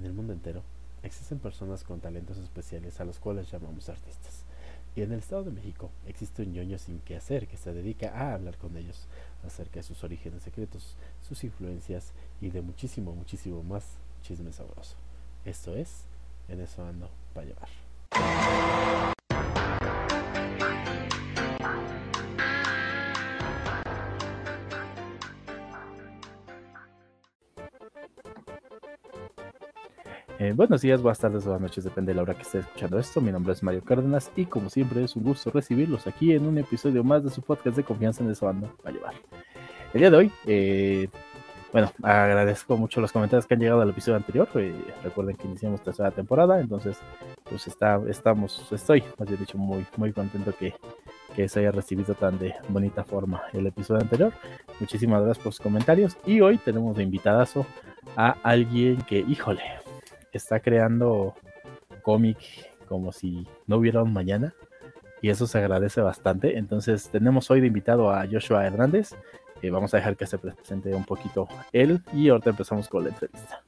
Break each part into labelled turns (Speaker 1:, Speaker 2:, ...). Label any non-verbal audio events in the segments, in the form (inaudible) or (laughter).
Speaker 1: En el mundo entero existen personas con talentos especiales a los cuales llamamos artistas. Y en el Estado de México existe un ñoño sin qué hacer que se dedica a hablar con ellos acerca de sus orígenes secretos, sus influencias y de muchísimo, muchísimo más chisme sabroso. Esto es, en eso ando para llevar. Eh, buenos días, buenas tardes, buenas noches, depende de la hora que esté escuchando esto. Mi nombre es Mario Cárdenas y como siempre es un gusto recibirlos aquí en un episodio más de su podcast de confianza en esa banda para llevar. El día de hoy, eh, bueno, agradezco mucho los comentarios que han llegado al episodio anterior. Eh, recuerden que iniciamos tercera temporada, entonces pues está, estamos, estoy, más bien dicho, muy, muy contento que, que se haya recibido tan de bonita forma el episodio anterior. Muchísimas gracias por sus comentarios y hoy tenemos de invitadazo a alguien que, híjole, está creando cómic como si no hubiera un mañana y eso se agradece bastante. Entonces tenemos hoy de invitado a Joshua Hernández. Eh, vamos a dejar que se presente un poquito él y ahorita empezamos con la entrevista.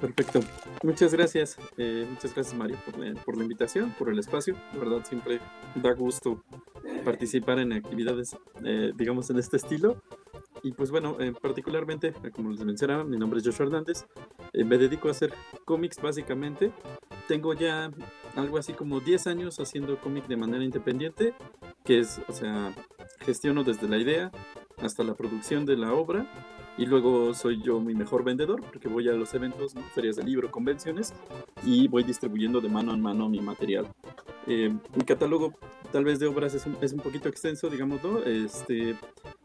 Speaker 2: Perfecto. Muchas gracias. Eh, muchas gracias Mario por la, por la, invitación, por el espacio. La verdad siempre da gusto participar en actividades, eh, digamos, en este estilo. Y pues bueno, eh, particularmente, como les mencionaba, mi nombre es Joshua Hernández. Eh, me dedico a hacer cómics básicamente. Tengo ya algo así como 10 años haciendo cómic de manera independiente, que es, o sea, gestiono desde la idea hasta la producción de la obra. Y luego soy yo mi mejor vendedor, porque voy a los eventos, ferias de libro, convenciones, y voy distribuyendo de mano en mano mi material. Eh, mi catálogo tal vez de obras es un, es un poquito extenso, digámoslo. Este,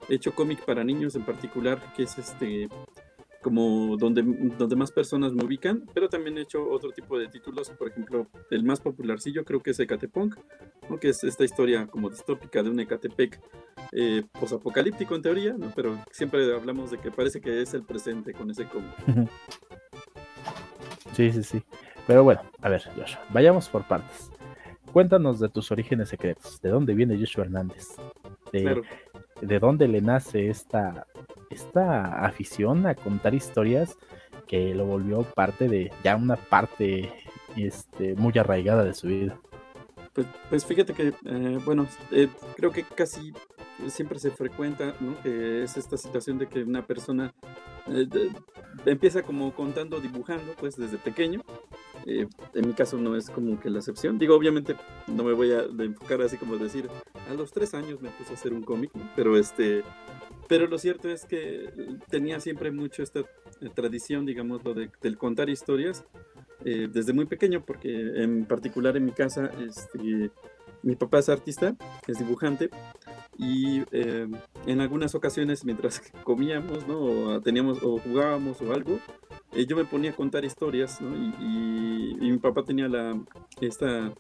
Speaker 2: he hecho cómic para niños en particular, que es este como donde, donde más personas me ubican, pero también he hecho otro tipo de títulos, por ejemplo, el más popularcillo creo que es Ecatepunk, ¿no? que es esta historia como distópica de un Ecatepec eh, posapocalíptico en teoría, ¿no? pero siempre hablamos de que parece que es el presente con ese cómic. (laughs)
Speaker 1: Sí, sí, sí. Pero bueno, a ver, Joshua, vayamos por partes. Cuéntanos de tus orígenes secretos. ¿De dónde viene Joshua Hernández? De, claro. ¿De dónde le nace esta, esta afición a contar historias que lo volvió parte de ya una parte este, muy arraigada de su vida?
Speaker 2: Pues, pues fíjate que, eh, bueno, eh, creo que casi siempre se frecuenta. Que es esta situación de que una persona eh, empieza como contando, dibujando, pues desde pequeño. En mi caso no es como que la excepción. Digo, obviamente no me voy a enfocar así como decir, a los tres años me puse a hacer un cómic, ¿no? pero este, pero lo cierto es que tenía siempre mucho esta eh, tradición, digamos, lo de, del contar historias eh, desde muy pequeño, porque en particular en mi casa, este, mi papá es artista, es dibujante, y eh, en algunas ocasiones mientras comíamos, ¿no? O teníamos, o jugábamos o algo, eh, yo me ponía a contar historias, ¿no? Y, y, y mi papá tenía la, esta,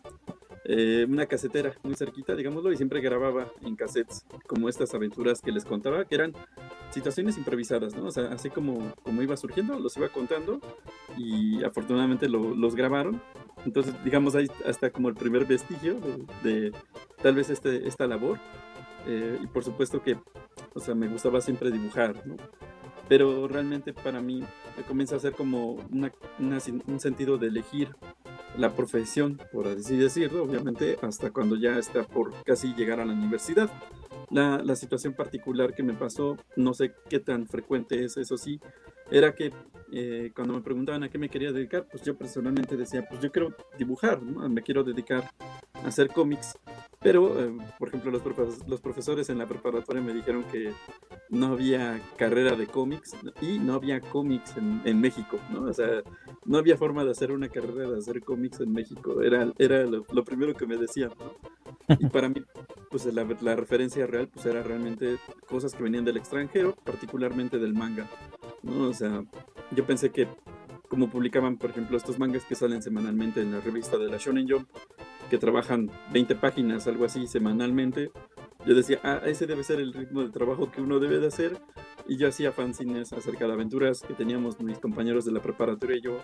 Speaker 2: eh, una casetera muy cerquita, digámoslo, y siempre grababa en cassettes como estas aventuras que les contaba, que eran situaciones improvisadas, ¿no? O sea, así como, como iba surgiendo, los iba contando y afortunadamente lo, los grabaron. Entonces, digamos, ahí hasta como el primer vestigio de, de tal vez este, esta labor. Eh, y por supuesto que, o sea, me gustaba siempre dibujar, ¿no? Pero realmente para mí comienza a ser como una, una, un sentido de elegir la profesión, por así decirlo, obviamente, hasta cuando ya está por casi llegar a la universidad. La, la situación particular que me pasó, no sé qué tan frecuente es, eso sí, era que eh, cuando me preguntaban a qué me quería dedicar, pues yo personalmente decía, pues yo quiero dibujar, ¿no? me quiero dedicar hacer cómics, pero, eh, por ejemplo, los, profes los, profesores en la preparatoria me dijeron que no había carrera de cómics y no había cómics en, México, ¿no? O sea, no había forma de hacer una carrera de hacer cómics en México, era, era lo, lo primero que me decían, ¿no? Y para mí, pues la, la, referencia real, pues era realmente cosas que venían del extranjero, particularmente del manga, ¿no? O sea, yo pensé que como publicaban, por ejemplo, estos mangas que salen semanalmente en la revista de la Shonen Jump, que trabajan 20 páginas, algo así, semanalmente, yo decía, ah, ese debe ser el ritmo de trabajo que uno debe de hacer. Y yo hacía fanzines acerca de aventuras que teníamos mis compañeros de la preparatoria y yo,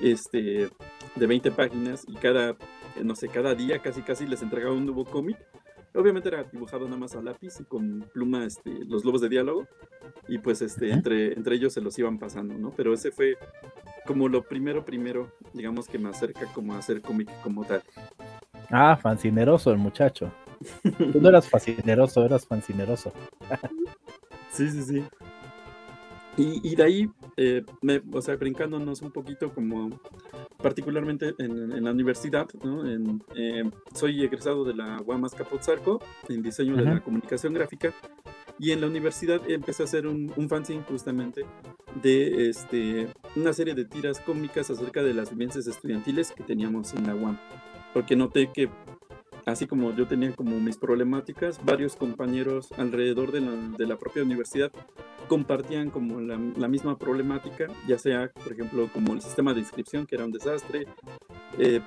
Speaker 2: este, de 20 páginas, y cada, no sé, cada día casi casi les entregaba un nuevo cómic. Obviamente era dibujado nada más a lápiz y con pluma este, los lobos de diálogo, y pues este, entre, entre ellos se los iban pasando, ¿no? Pero ese fue como lo primero, primero, digamos que me acerca como a hacer cómic como tal.
Speaker 1: Ah, fancineroso el muchacho. Tú no eras fascineroso, eras fancineroso.
Speaker 2: sí, sí, sí. Y, de ahí, eh, o sea, brincándonos un poquito como particularmente en, la universidad, ¿no? Eh, soy egresado de la UAMAS Capotzarco en diseño de la comunicación gráfica y en la universidad empecé a hacer un, un fanzine justamente de este, una serie de tiras cómicas acerca de las vivencias estudiantiles que teníamos en la UAM, porque noté que así como yo tenía como mis problemáticas, varios compañeros alrededor de la, de la propia universidad compartían como la, la, misma problemática, ya sea, por ejemplo, como el sistema de inscripción, que era un desastre, eh,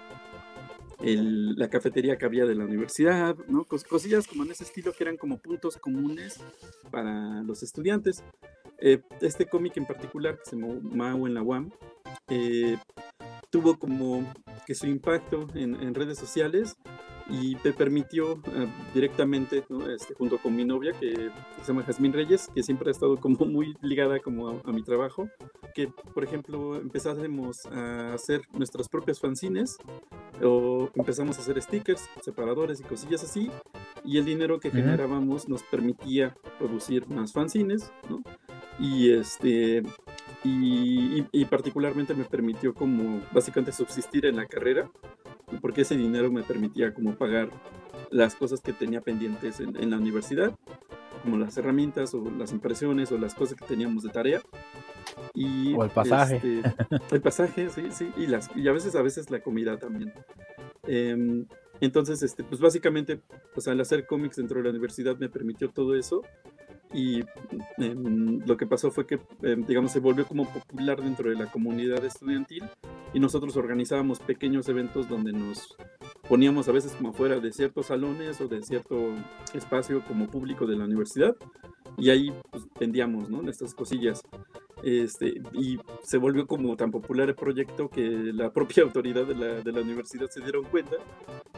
Speaker 2: el, la cafetería que había de la universidad, ¿no? cosillas como en ese estilo que eran como puntos comunes para los estudiantes. Eh, este cómic en particular, que se llamó Mao en la UAM, eh, tuvo como que su impacto en, en redes sociales y me permitió eh, directamente, este, junto con mi novia, que se llama Jazmín Reyes, que siempre ha estado como (laughs) muy ligada como a, mi trabajo, que por ejemplo empezásemos a hacer nuestras propias fanzines o empezamos a hacer stickers, separadores y cosillas así, y el dinero que generábamos nos permitía producir más fanzines, ¿no? Y este y, y, particularmente me permitió como básicamente subsistir en la carrera porque ese dinero me permitía como pagar las cosas que tenía pendientes en, la universidad, como las herramientas o las impresiones o las cosas que teníamos de tarea. Y,
Speaker 1: o el pasaje.
Speaker 2: Este, el pasaje, sí, sí, y, las, y a veces, a veces la comida también. Em, entonces, este, pues básicamente, pues al hacer cómics dentro de la universidad me permitió todo eso y em, lo que pasó fue que, em, digamos, se volvió como popular dentro de la comunidad estudiantil y nosotros organizábamos pequeños eventos donde nos poníamos a veces como afuera de ciertos salones o de cierto espacio como público de la universidad y ahí pues, vendíamos, ¿no? Estas cosillas. Este, y se volvió como tan popular el proyecto que la (laughs) propia autoridad de la, de la universidad se dieron cuenta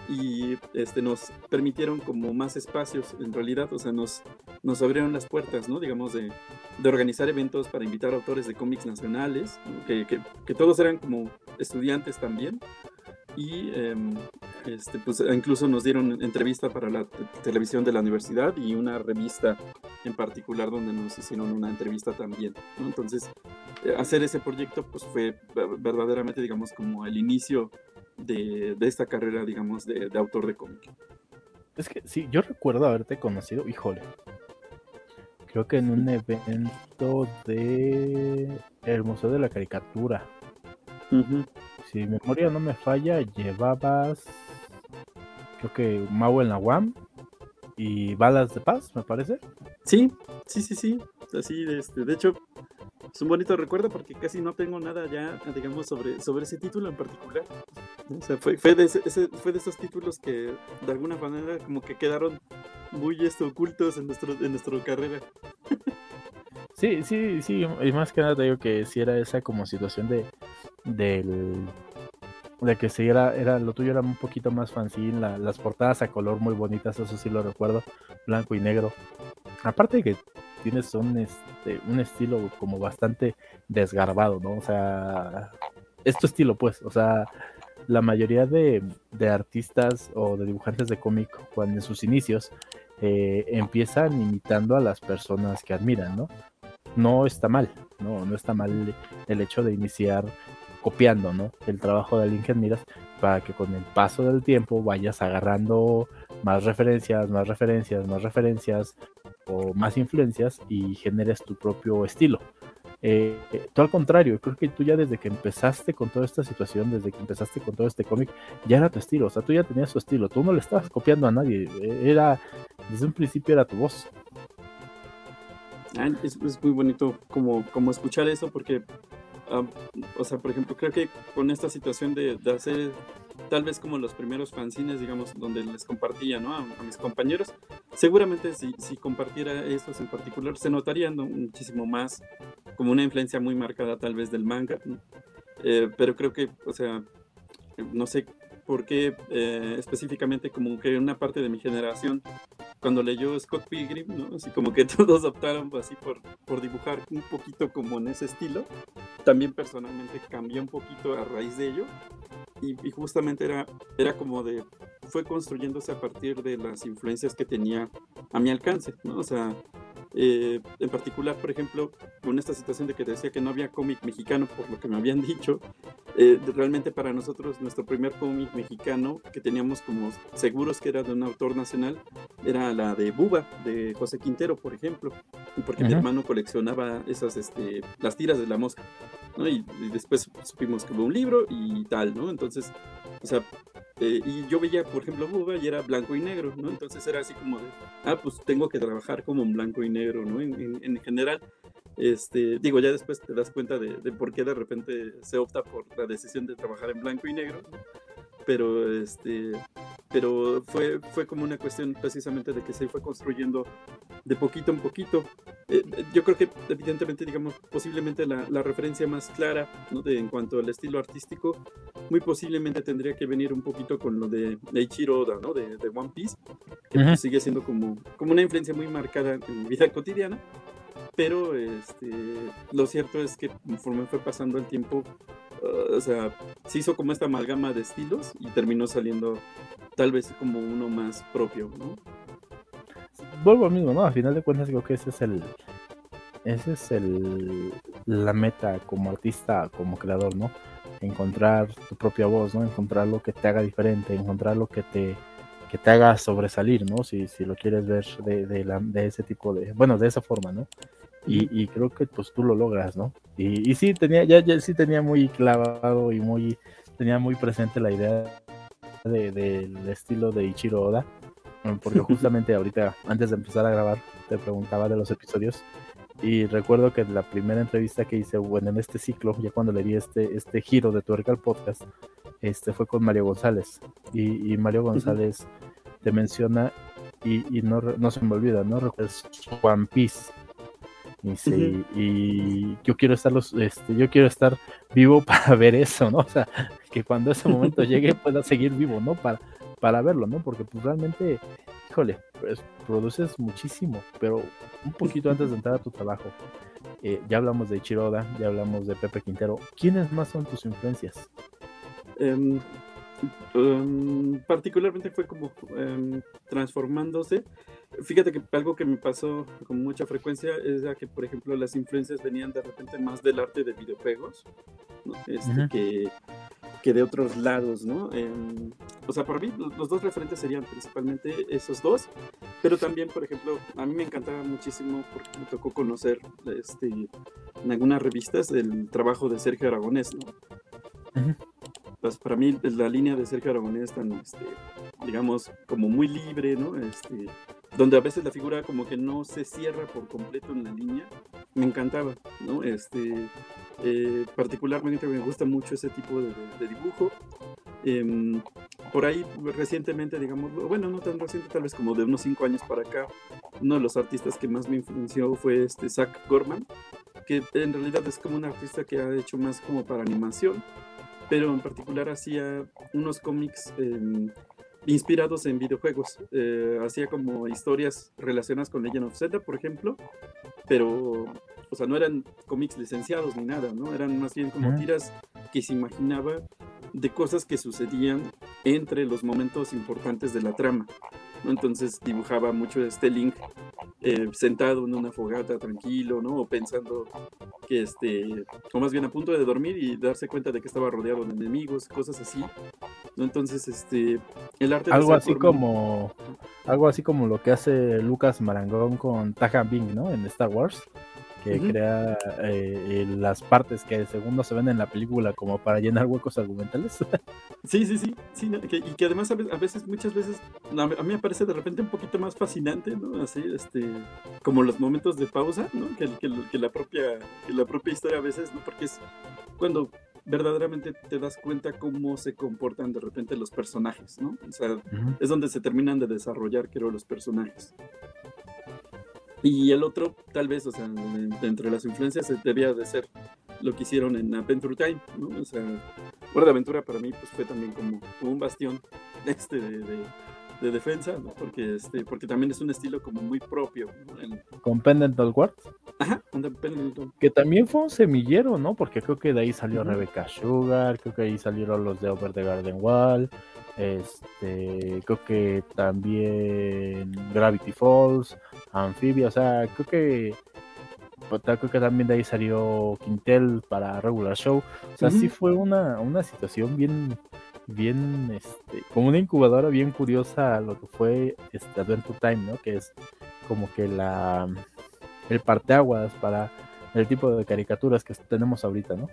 Speaker 2: y este, nos permitieron como más espacios en realidad, o sea, nos, nos abrieron las puertas, ¿no? Digamos, de, de organizar eventos para invitar autores de cómics nacionales, que, que, que, todos eran como estudiantes también. Y em, este, pues incluso nos dieron entrevista para la televisión de la universidad y una revista en particular donde nos hicieron una entrevista también. ¿no? Entonces, eh, hacer ese proyecto pues fue verdaderamente, digamos, como el inicio de, esta carrera, digamos, de, autor de cómic.
Speaker 1: Es que sí, yo recuerdo haberte conocido, híjole. Creo que en un evento de el Museo de la Caricatura. Si mi memoria no me falla, llevabas creo que Mau en la UAM y Balas de Paz, me parece.
Speaker 2: Sí, sí, sí, sí. Así, este, de hecho, es un bonito recuerdo porque casi no tengo nada ya, digamos, sobre, sobre ese título en particular. O sea, fue, fue, de ese, fue de esos títulos que de alguna manera como que quedaron muy este, ocultos en, nuestro, en nuestra carrera. (laughs)
Speaker 1: Sí, sí, sí, y más que nada digo que si era esa como situación de del de que sí era, era lo tuyo era un poquito más fanzine, las portadas a color muy bonitas, eso sí lo recuerdo, blanco y negro. Aparte de que tienes un, este, un estilo como bastante desgarbado, ¿no? O sea, es tu estilo, pues, o sea, la mayoría de, artistas o de dibujantes de cómic, cuando en sus inicios, eh, empiezan imitando a las personas que admiran, ¿no? No está mal, no, no está mal el hecho de iniciar copiando, ¿no? El trabajo de alguien que admiras para que con el paso del tiempo vayas agarrando más referencias, más referencias, más referencias o más influencias y generes tu propio estilo. Eh, tú al contrario, creo que tú ya desde que empezaste con toda esta situación, desde que empezaste con todo este cómic, ya era tu estilo, o sea, tú ya tenías tu estilo, tú no le estabas copiando a nadie, e, era, desde un principio era tu voz.
Speaker 2: Ah, es, es, muy bonito como, como escuchar eso porque o sea, por ejemplo, creo que con esta situación de, hacer tal vez como los primeros fanzines, digamos, donde les compartía ¿no? a, mis compañeros, seguramente si, si compartiera estos en particular, se notaría muchísimo más como una influencia muy marcada tal vez del manga, eh, pero creo que, o sea, no sé por qué eh, específicamente como que una parte de mi generación cuando leyó Scott Pilgrim, ¿no? Así como que (laughs) todos optaron así por, por dibujar un poquito como en ese estilo. también personalmente cambié un poquito a raíz de ello y, y, justamente era, era como de, fue construyéndose a partir de las influencias que tenía a mi alcance, ¿no? O sea, eh, en particular, por ejemplo, con esta situación de que decía que no había cómic mexicano, por lo que me habían (laughs) dicho, eh, realmente para nosotros nuestro primer cómic mexicano que teníamos como seguros que era de un autor nacional era la de Buba, de José Quintero, por ejemplo, porque mi hermano coleccionaba esas, este, las tiras de la mosca, ¿no? Y, y, después supimos que hubo un libro y tal, ¿no? Entonces, o sea, eh, y yo veía, por ejemplo, Buba y era blanco y negro, ¿no? Entonces era así como de, ah, pues tengo que trabajar como en blanco y negro, ¿no? En, en, general, este, digo, ya después te das cuenta de, de, por qué de repente se opta por la decisión de trabajar en blanco y negro, ¿no? Pero, este, pero fue, fue como una cuestión precisamente de que se fue construyendo de poquito en poquito. Eh, yo creo que evidentemente, digamos, posiblemente la, la referencia más clara ¿no? de, en cuanto al estilo artístico, muy posiblemente tendría que venir un poquito con lo de, de Ichiro Oda, ¿no? De, de One Piece, que uh -huh. sigue siendo como, como una influencia muy marcada en mi vida (laughs) cotidiana. Pero este, lo cierto es que conforme fue pasando el tiempo, uh, o sea, se hizo como esta amalgama de estilos y terminó saliendo tal vez como uno más propio, ¿no?
Speaker 1: Vuelvo al mismo, ¿no? A final de cuentas creo que ese es el, ese es el, la meta como artista, como creador, ¿no? Encontrar tu propia voz, ¿no? Encontrar lo que te haga diferente, encontrar lo que te, que te haga sobresalir, ¿no? Si, si lo quieres ver de, de, la, de ese tipo de, bueno, de esa forma, ¿no? Y, y, creo que pues tú lo logras, ¿no? Y, y sí tenía, ya, ya, sí tenía muy clavado y muy, tenía muy presente la idea del de, estilo de Ichiro Oda, porque (laughs) justamente ahorita, antes de empezar a grabar, te preguntaba de los episodios y recuerdo que la primera entrevista que hice, bueno, en este ciclo, ya cuando le di este, este giro de tuerca al podcast, este fue con Mario González. Y, y Mario González te menciona, y, y, no, no se me olvida, ¿no? Es One Piece. Y, sí, uh -huh. y yo quiero estar los, este, yo quiero estar vivo (laughs) para ver eso, ¿no? O sea, que cuando ese momento llegue (laughs) pueda seguir vivo, ¿no? Para, para verlo, ¿no? Porque pues realmente, híjole, pues, produces muchísimo, pero un poquito antes de entrar a tu trabajo, eh, ya hablamos de Chiroda, ya hablamos de Pepe Quintero, ¿quiénes más son tus influencias?
Speaker 2: Um, um, particularmente fue como um, transformándose. Fíjate que algo que me pasó con mucha frecuencia es ya que, por ejemplo, las influencias venían de repente más del arte de videojuegos, ¿no? este, uh -huh. que, que, de otros lados, ¿no? Em, o sea, para mí los dos referentes serían principalmente esos dos, pero también, por ejemplo, a mí me encantaba muchísimo porque me tocó conocer este, en algunas revistas el trabajo de Sergio Aragonés, ¿no? Uh -huh pues para mí la línea de Sergio Aragonés tan, este, digamos, como muy libre, ¿no? Este, donde a veces la figura como que no se cierra por completo en la línea, me encantaba, ¿no? Este, eh, particularmente me gusta mucho ese tipo de, dibujo. Eh, por ahí recientemente, digamos, bueno, no tan reciente, tal vez como de unos cinco años para acá, uno de los artistas que más me influenció fue este Zach Gorman, que en realidad es como un artista que ha hecho más como para animación, pero en particular hacía unos cómics eh, inspirados en videojuegos. Eh, hacía como historias relacionadas con Legend of Zelda, por ejemplo, pero, o sea, no eran cómics licenciados ni nada, ¿no? Eran más bien como tiras que se imaginaba de cosas que sucedían entre los momentos importantes de la trama. ¿No? Entonces dibujaba mucho este Link eh, sentado en una fogata tranquilo, ¿no? O pensando que este, o más bien a punto de dormir y darse cuenta de que estaba rodeado de enemigos, cosas así. ¿no? Entonces, este, el arte
Speaker 1: algo así forma... como algo así como lo que hace Lucas Marangón con Taja Bing, ¿no? En Star Wars que uh -huh. crea eh, las partes que según no se ven en la película como para llenar huecos argumentales. (laughs)
Speaker 2: Sí, sí, sí, sí ¿no? que, y que además a veces, muchas veces, a mí me parece de repente un poquito más fascinante, ¿no? Así, este, como los momentos de pausa, ¿no? Que, que, que la, propia, que la propia historia a veces, ¿no? Porque es cuando verdaderamente te das cuenta cómo se comportan de repente los personajes, ¿no? O sea, uh -huh. es donde se terminan de desarrollar, creo, los personajes. Y el otro, tal vez, o sea, entre las influencias debía de ser lo que hicieron en Adventure Time, ¿no? O sea, Hora de Aventura para mí pues fue también como, un bastión este de, de, de, defensa, ¿no? Porque, este, porque también es un estilo como muy propio. ¿no?
Speaker 1: El... ¿Con Pendant Ward?
Speaker 2: Ajá, Pendleton.
Speaker 1: Que también fue un semillero, ¿no? Porque creo que de ahí salió Rebecca Sugar, creo que ahí salieron los de Over the Garden Wall. Este, creo que también Gravity Falls, Amphibia, o sea, creo que creo que también de ahí salió Quintel para Regular Show. O sea, sí fue una, una situación bien, bien, este, como una incubadora bien curiosa lo que fue este Adventure Time, ¿no? Que es como que la el parteaguas para el tipo de caricaturas que tenemos ahorita, ¿no?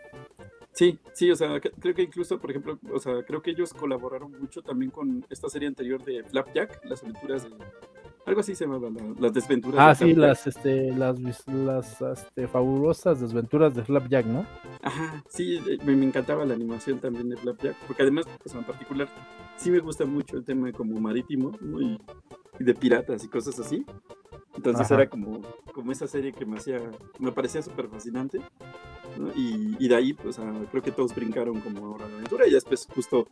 Speaker 2: Sí, sí, o sea, creo que incluso, por ejemplo, o sea, creo que ellos colaboraron mucho también con esta serie anterior de Flapjack, las aventuras de algo así se llamaba, las desventuras.
Speaker 1: Ah, sí, las, este, las, las este, fabulosas desventuras de Flapjack, ¿no?
Speaker 2: Ajá, sí, eh, me, encantaba la animación también de Flapjack, porque además, pues en particular, sí me gusta mucho el tema como marítimo y de piratas y cosas así. Entonces era como, como esa serie que me hacía, me parecía súper fascinante. Y, de ahí, pues creo que todos brincaron como ahora la aventura y después justo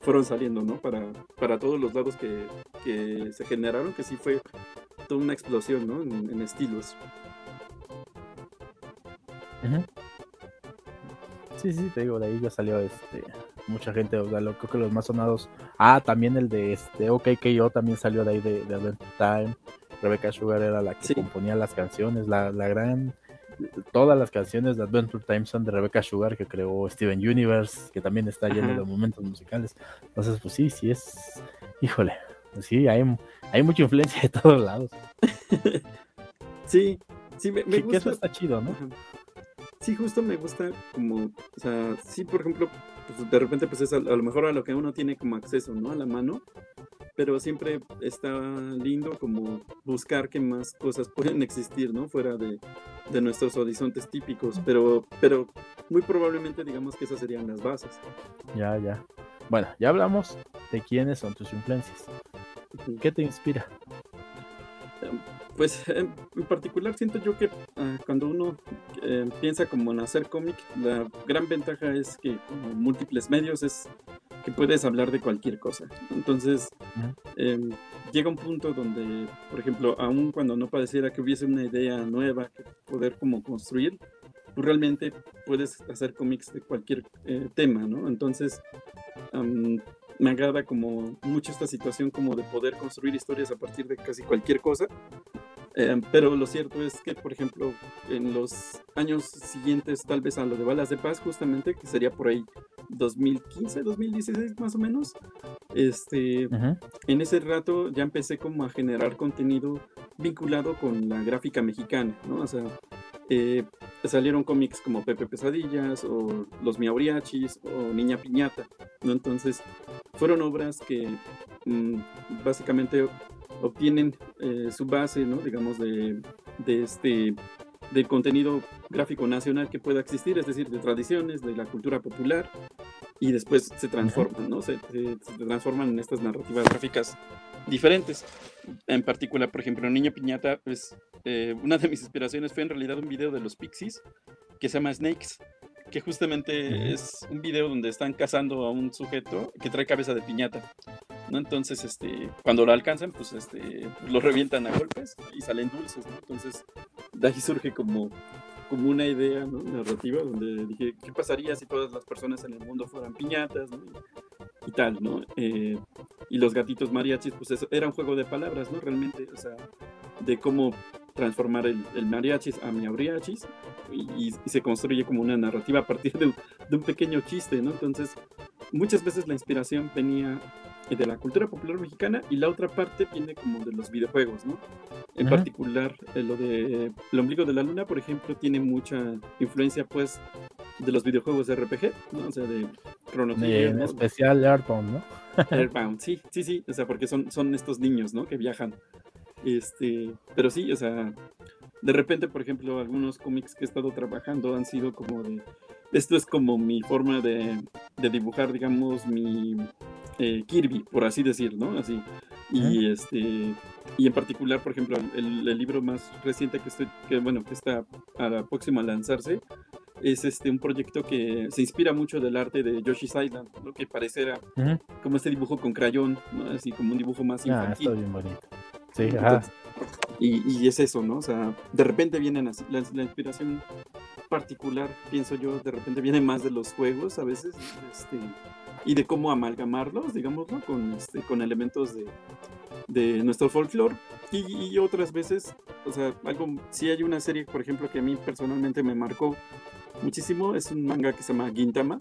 Speaker 2: fueron saliendo, ¿no? Para, para todos los lados que, que se generaron, que sí fue toda una explosión, ¿no? En, estilos.
Speaker 1: Sí, sí, te digo, de ahí ya salió este mucha gente, o sea, lo, creo que los más sonados. Ah, también el de este OK yo también salió de ahí de, de Adventure Time. Rebecca Sugar era la que componía las canciones, la, la, gran. Todas las canciones de Adventure Time son de Rebecca Sugar, que creó Steven Universe, que también está lleno de momentos musicales. Entonces, pues sí, sí es. Híjole, pues sí, hay, hay mucha influencia de todos lados. (laughs)
Speaker 2: sí, sí, me, me
Speaker 1: gusta. eso está chido, ¿no?
Speaker 2: Sí, justo me gusta como, o sea, sí, por ejemplo, pues de repente pues es a, a, lo mejor a lo que uno tiene como acceso, ¿no? A la mano, pero siempre está lindo como buscar qué más cosas pueden existir, ¿no? Fuera de, de, nuestros horizontes típicos, pero, pero muy probablemente digamos que esas serían las bases.
Speaker 1: Ya, ya. Bueno, ya hablamos de quiénes son tus influencias. ¿Qué te inspira?
Speaker 2: Pues en particular siento yo que ah, cuando uno eh, piensa como en hacer cómic, la gran ventaja es que como múltiples medios es que puedes hablar de cualquier cosa. Entonces, em, llega un punto donde, por ejemplo, aun cuando no pareciera que hubiese una idea nueva que poder como construir, realmente puedes hacer cómics de cualquier eh, tema, ¿no? Entonces, me agrada como mucho esta situación como de poder construir historias a partir de casi cualquier cosa Em, pero lo cierto es que, por ejemplo, en los años siguientes, tal vez a lo de Balas de Paz, justamente, que sería por ahí 2015, 2016 más o menos, este, en ese rato ya empecé como a generar contenido vinculado con la gráfica mexicana, ¿no? O sea, eh, salieron cómics como Pepe Pesadillas o Los Miauriachis o Niña Piñata, ¿no? Entonces, fueron obras que mm, básicamente obtienen eh, su base, ¿no? digamos, de, de este del contenido gráfico nacional que pueda existir, es decir, de tradiciones, de la cultura popular, y después se transforman, ¿no? Se, transforman en estas narrativas gráficas diferentes. En particular, por ejemplo, Niña Piñata, pues eh, una de mis inspiraciones fue en realidad un video de los Pixies que se llama Snakes, que justamente es un video donde están cazando a un sujeto que trae cabeza de piñata. ¿no? Entonces, este, cuando lo alcanzan, pues este, lo revientan a golpes y salen dulces, ¿no? Entonces, de ahí surge como, como una idea narrativa donde dije, ¿qué pasaría si todas las personas en el mundo fueran piñatas? Y, tal, ¿no? Eh, y los gatitos mariachis, pues eso era un juego de palabras, ¿no? Realmente, o sea, de cómo transformar el, mariachis a miauriachis y, y, se construye como una narrativa a partir de un pequeño chiste, ¿no? Entonces, muchas veces la inspiración venía de la cultura popular mexicana y la otra parte viene como de los videojuegos, ¿no? En particular, eh, lo de El ombligo de la luna, por ejemplo, tiene mucha influencia, pues, de los videojuegos de RPG, ¿no? O sea, de
Speaker 1: Chrono En especial Airbound, ¿no? (laughs)
Speaker 2: Airbound, sí, sí, sí, o sea, porque son, son estos niños, ¿no? Que viajan. Este, pero sí, o sea, de repente, por ejemplo, algunos cómics que he estado trabajando han sido como de, esto es como mi forma de, de dibujar, digamos, mi eh, Kirby, por así decir, ¿no? Así. Y este y en particular, por ejemplo, el, libro más reciente que estoy, que bueno, que está a la próxima a lanzarse, es este un proyecto que se inspira mucho del arte de Yoshi's Island, lo que pareciera como este dibujo con crayón, ¿no? así como un dibujo más infantil.
Speaker 1: Ah, está bien bonito. Sí,
Speaker 2: ajá. Y, es eso, ¿no? O sea, de repente vienen así, la, inspiración particular, pienso yo, de repente viene más de los juegos a veces, este, y de cómo amalgamarlos, digámoslo, con, este, con elementos de, de nuestro folclore. Y, otras veces, o sea, algo, si hay una serie, por ejemplo, que a mí personalmente me marcó muchísimo, es un manga que se llama Gintama.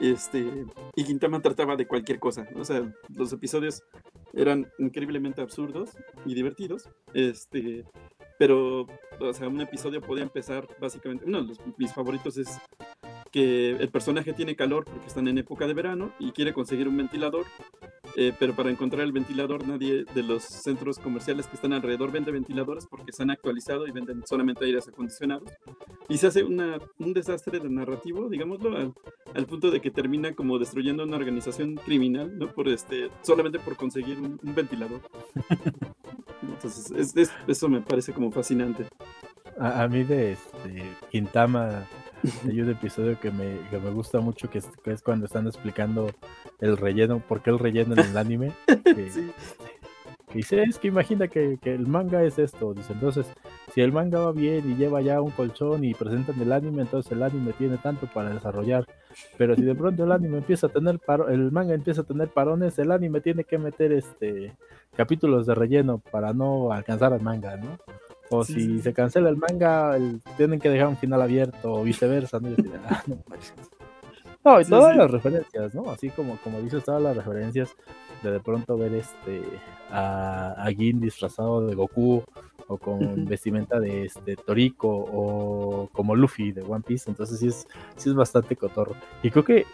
Speaker 2: Este, y Gintama trataba de cualquier cosa, o sea, los episodios eran increíblemente absurdos y divertidos, este, pero, o sea, un episodio podía empezar básicamente, uno de mis favoritos es que el personaje tiene calor porque están en época de verano y quiere conseguir un ventilador eh, pero para encontrar el ventilador nadie de los centros comerciales que están alrededor vende ventiladores porque se han actualizado y venden solamente aires acondicionados. Y se hace una, un desastre de narrativo, digámoslo, al, al, punto de que termina como destruyendo una organización criminal, ¿no? Por este, solamente por conseguir un, ventilador. (laughs) Entonces, es, eso me parece como fascinante.
Speaker 1: A, a mí de este, Quintama (laughs) hay un episodio que me, que me gusta mucho, que es, que es, cuando están explicando el relleno, por qué el relleno en el anime. (laughs) Que, sí. que dice, es que imagina que, que, el manga es esto. Dice, entonces, si el manga va bien y lleva ya un colchón y presentan el anime, entonces el anime tiene tanto para desarrollar. Pero si de pronto el anime empieza a tener paro, el manga empieza a tener parones, el anime tiene que meter este capítulos de relleno para no alcanzar al manga, ¿no? O si se cancela el manga, tienen que dejar un final abierto o viceversa, ¿no? Y, ah, no, y todas las referencias, ¿no? Así como, como dices, todas las referencias de de pronto ver este a, a Gin disfrazado de Goku o con (laughs) vestimenta de este Toriko o como Luffy de One Piece, entonces sí es, sí es bastante cotorro. Y creo que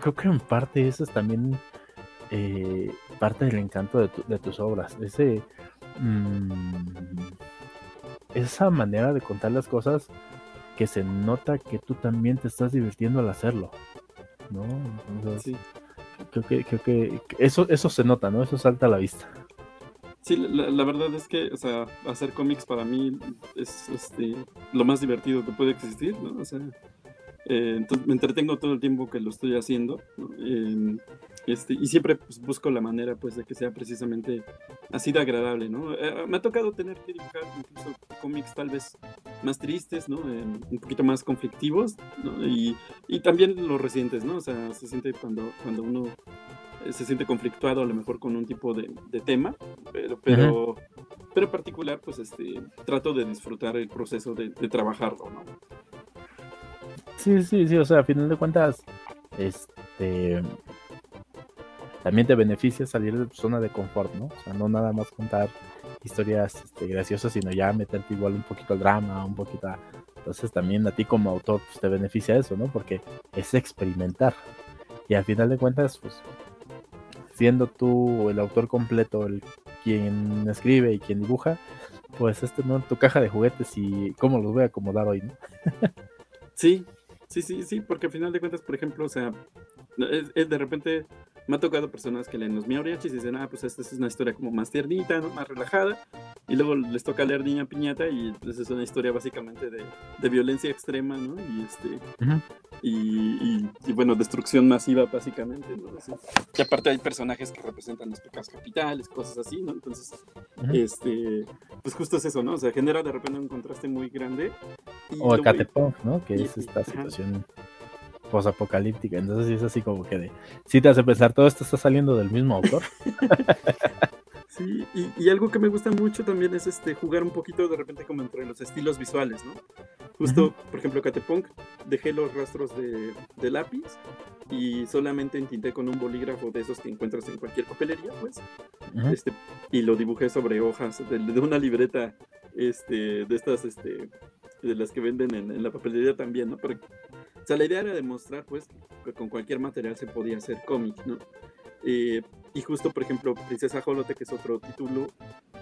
Speaker 1: creo que en parte eso es también eh, parte del encanto de, de tus obras. Ese mmm, esa manera de contar las cosas que se nota que tú también te estás divirtiendo al hacerlo, ¿no? sí. creo, que, creo que eso, eso se nota, ¿no? Eso salta a la vista.
Speaker 2: Sí, la, verdad es que, o sea, hacer cómics para mí es este, lo más divertido que puede existir, ¿no? O sea, eh, entonces me entretengo todo el tiempo que lo estoy haciendo. Este, y siempre pues, busco la manera pues de que sea precisamente así de agradable, ¿no? Eh, me ha tocado tener que dibujar incluso cómics tal vez más tristes, ¿no? un poquito más conflictivos, ¿no? Y, y, también los recientes, ¿no? O sea, se siente cuando, cuando uno eh, se siente conflictuado a lo mejor con un tipo de, de tema, pero, pero, pero en particular pues este, trato de disfrutar el proceso de, de trabajarlo, ¿no?
Speaker 1: Sí, sí, sí, o sea, a final de cuentas, este también te beneficia salir de tu zona de confort, ¿no? O sea, no nada más contar historias este, graciosas, sino ya meterte igual un poquito al drama, un poquito a... Entonces también a ti como autor pues, te beneficia eso, ¿no? Porque es experimentar. Y al final de cuentas, pues, siendo tú el autor completo, el quien escribe y quien dibuja, pues este no tu caja de juguetes y cómo los voy a acomodar hoy, ¿no?
Speaker 2: sí, sí, sí, sí, porque al final de cuentas, por ejemplo, o sea, es de repente me ha tocado personas que leen los mioriachis y dicen, ah, pues esta es una historia como más tiernita, más relajada. Y luego les toca leer Niña Piñata y pues es una historia básicamente de, de violencia extrema, ¿no? Y este. y, y, bueno, destrucción masiva, básicamente, ¿no? y aparte hay personajes que representan los pecados capitales, cosas así, ¿no? Entonces, este. Pues justo es eso, ¿no? O sea, genera de repente un contraste muy grande.
Speaker 1: o Catepunk, ¿no? Que es esta situación apocalíptica Entonces sí es así como que de, si te hace pensar, todo esto está saliendo del mismo autor. (laughs) (laughs)
Speaker 2: sí, y, algo que me gusta mucho también es este jugar un poquito de repente como entre los estilos visuales, ¿no? Justo, por ejemplo, Catepunk, dejé los rastros de, lápiz y solamente entinté con un bolígrafo de esos que encuentras en cualquier papelería, pues. este, y lo dibujé sobre hojas de, una libreta este, de estas, este, de las que venden en, la papelería también, ¿no? Pero o sea, la idea era demostrar, pues, que con cualquier material se podía hacer cómic, ¿no? Eh, y justo, por ejemplo, Princesa Jolote, que es otro título,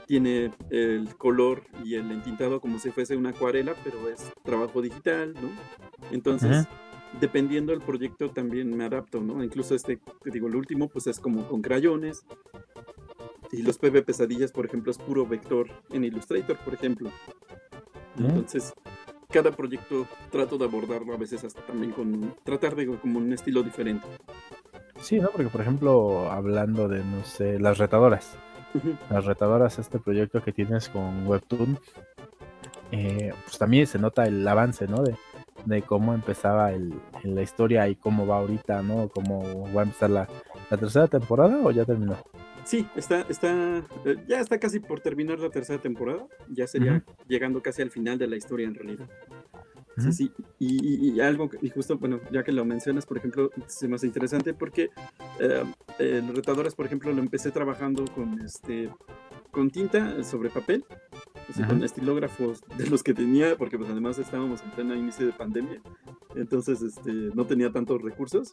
Speaker 2: tiene el color y el entintado como si fuese una acuarela, pero es trabajo digital, ¿no? Entonces, dependiendo del proyecto, también me adapto, ¿no? Incluso este, te digo, el último, pues es como con crayones. Y los PB Pesadillas, por ejemplo, es puro vector en Illustrator, por ejemplo. Entonces, cada proyecto trato de abordarlo a veces hasta también con tratar de como un estilo diferente.
Speaker 1: Sí, ¿no? Porque por ejemplo, hablando de, no sé, las retadoras, Las retadoras, este proyecto que tienes con Webtoon, eh, pues también se nota el avance, ¿no? De, de cómo empezaba el, en la historia y cómo va ahorita, ¿no? Cómo va a empezar la, la tercera temporada o ya terminó.
Speaker 2: Sí, está, está, eh, ya está casi por terminar la tercera temporada. Ya sería llegando casi al final de la historia en realidad. Sí, sí. Y, algo, y justo, bueno, ya que lo mencionas, por ejemplo, es más interesante porque eh, el Retadoras, por ejemplo, lo empecé trabajando con este con tinta sobre papel con estilógrafos de los que tenía, porque pues además estábamos en pleno inicio de pandemia, entonces este, no tenía tantos recursos,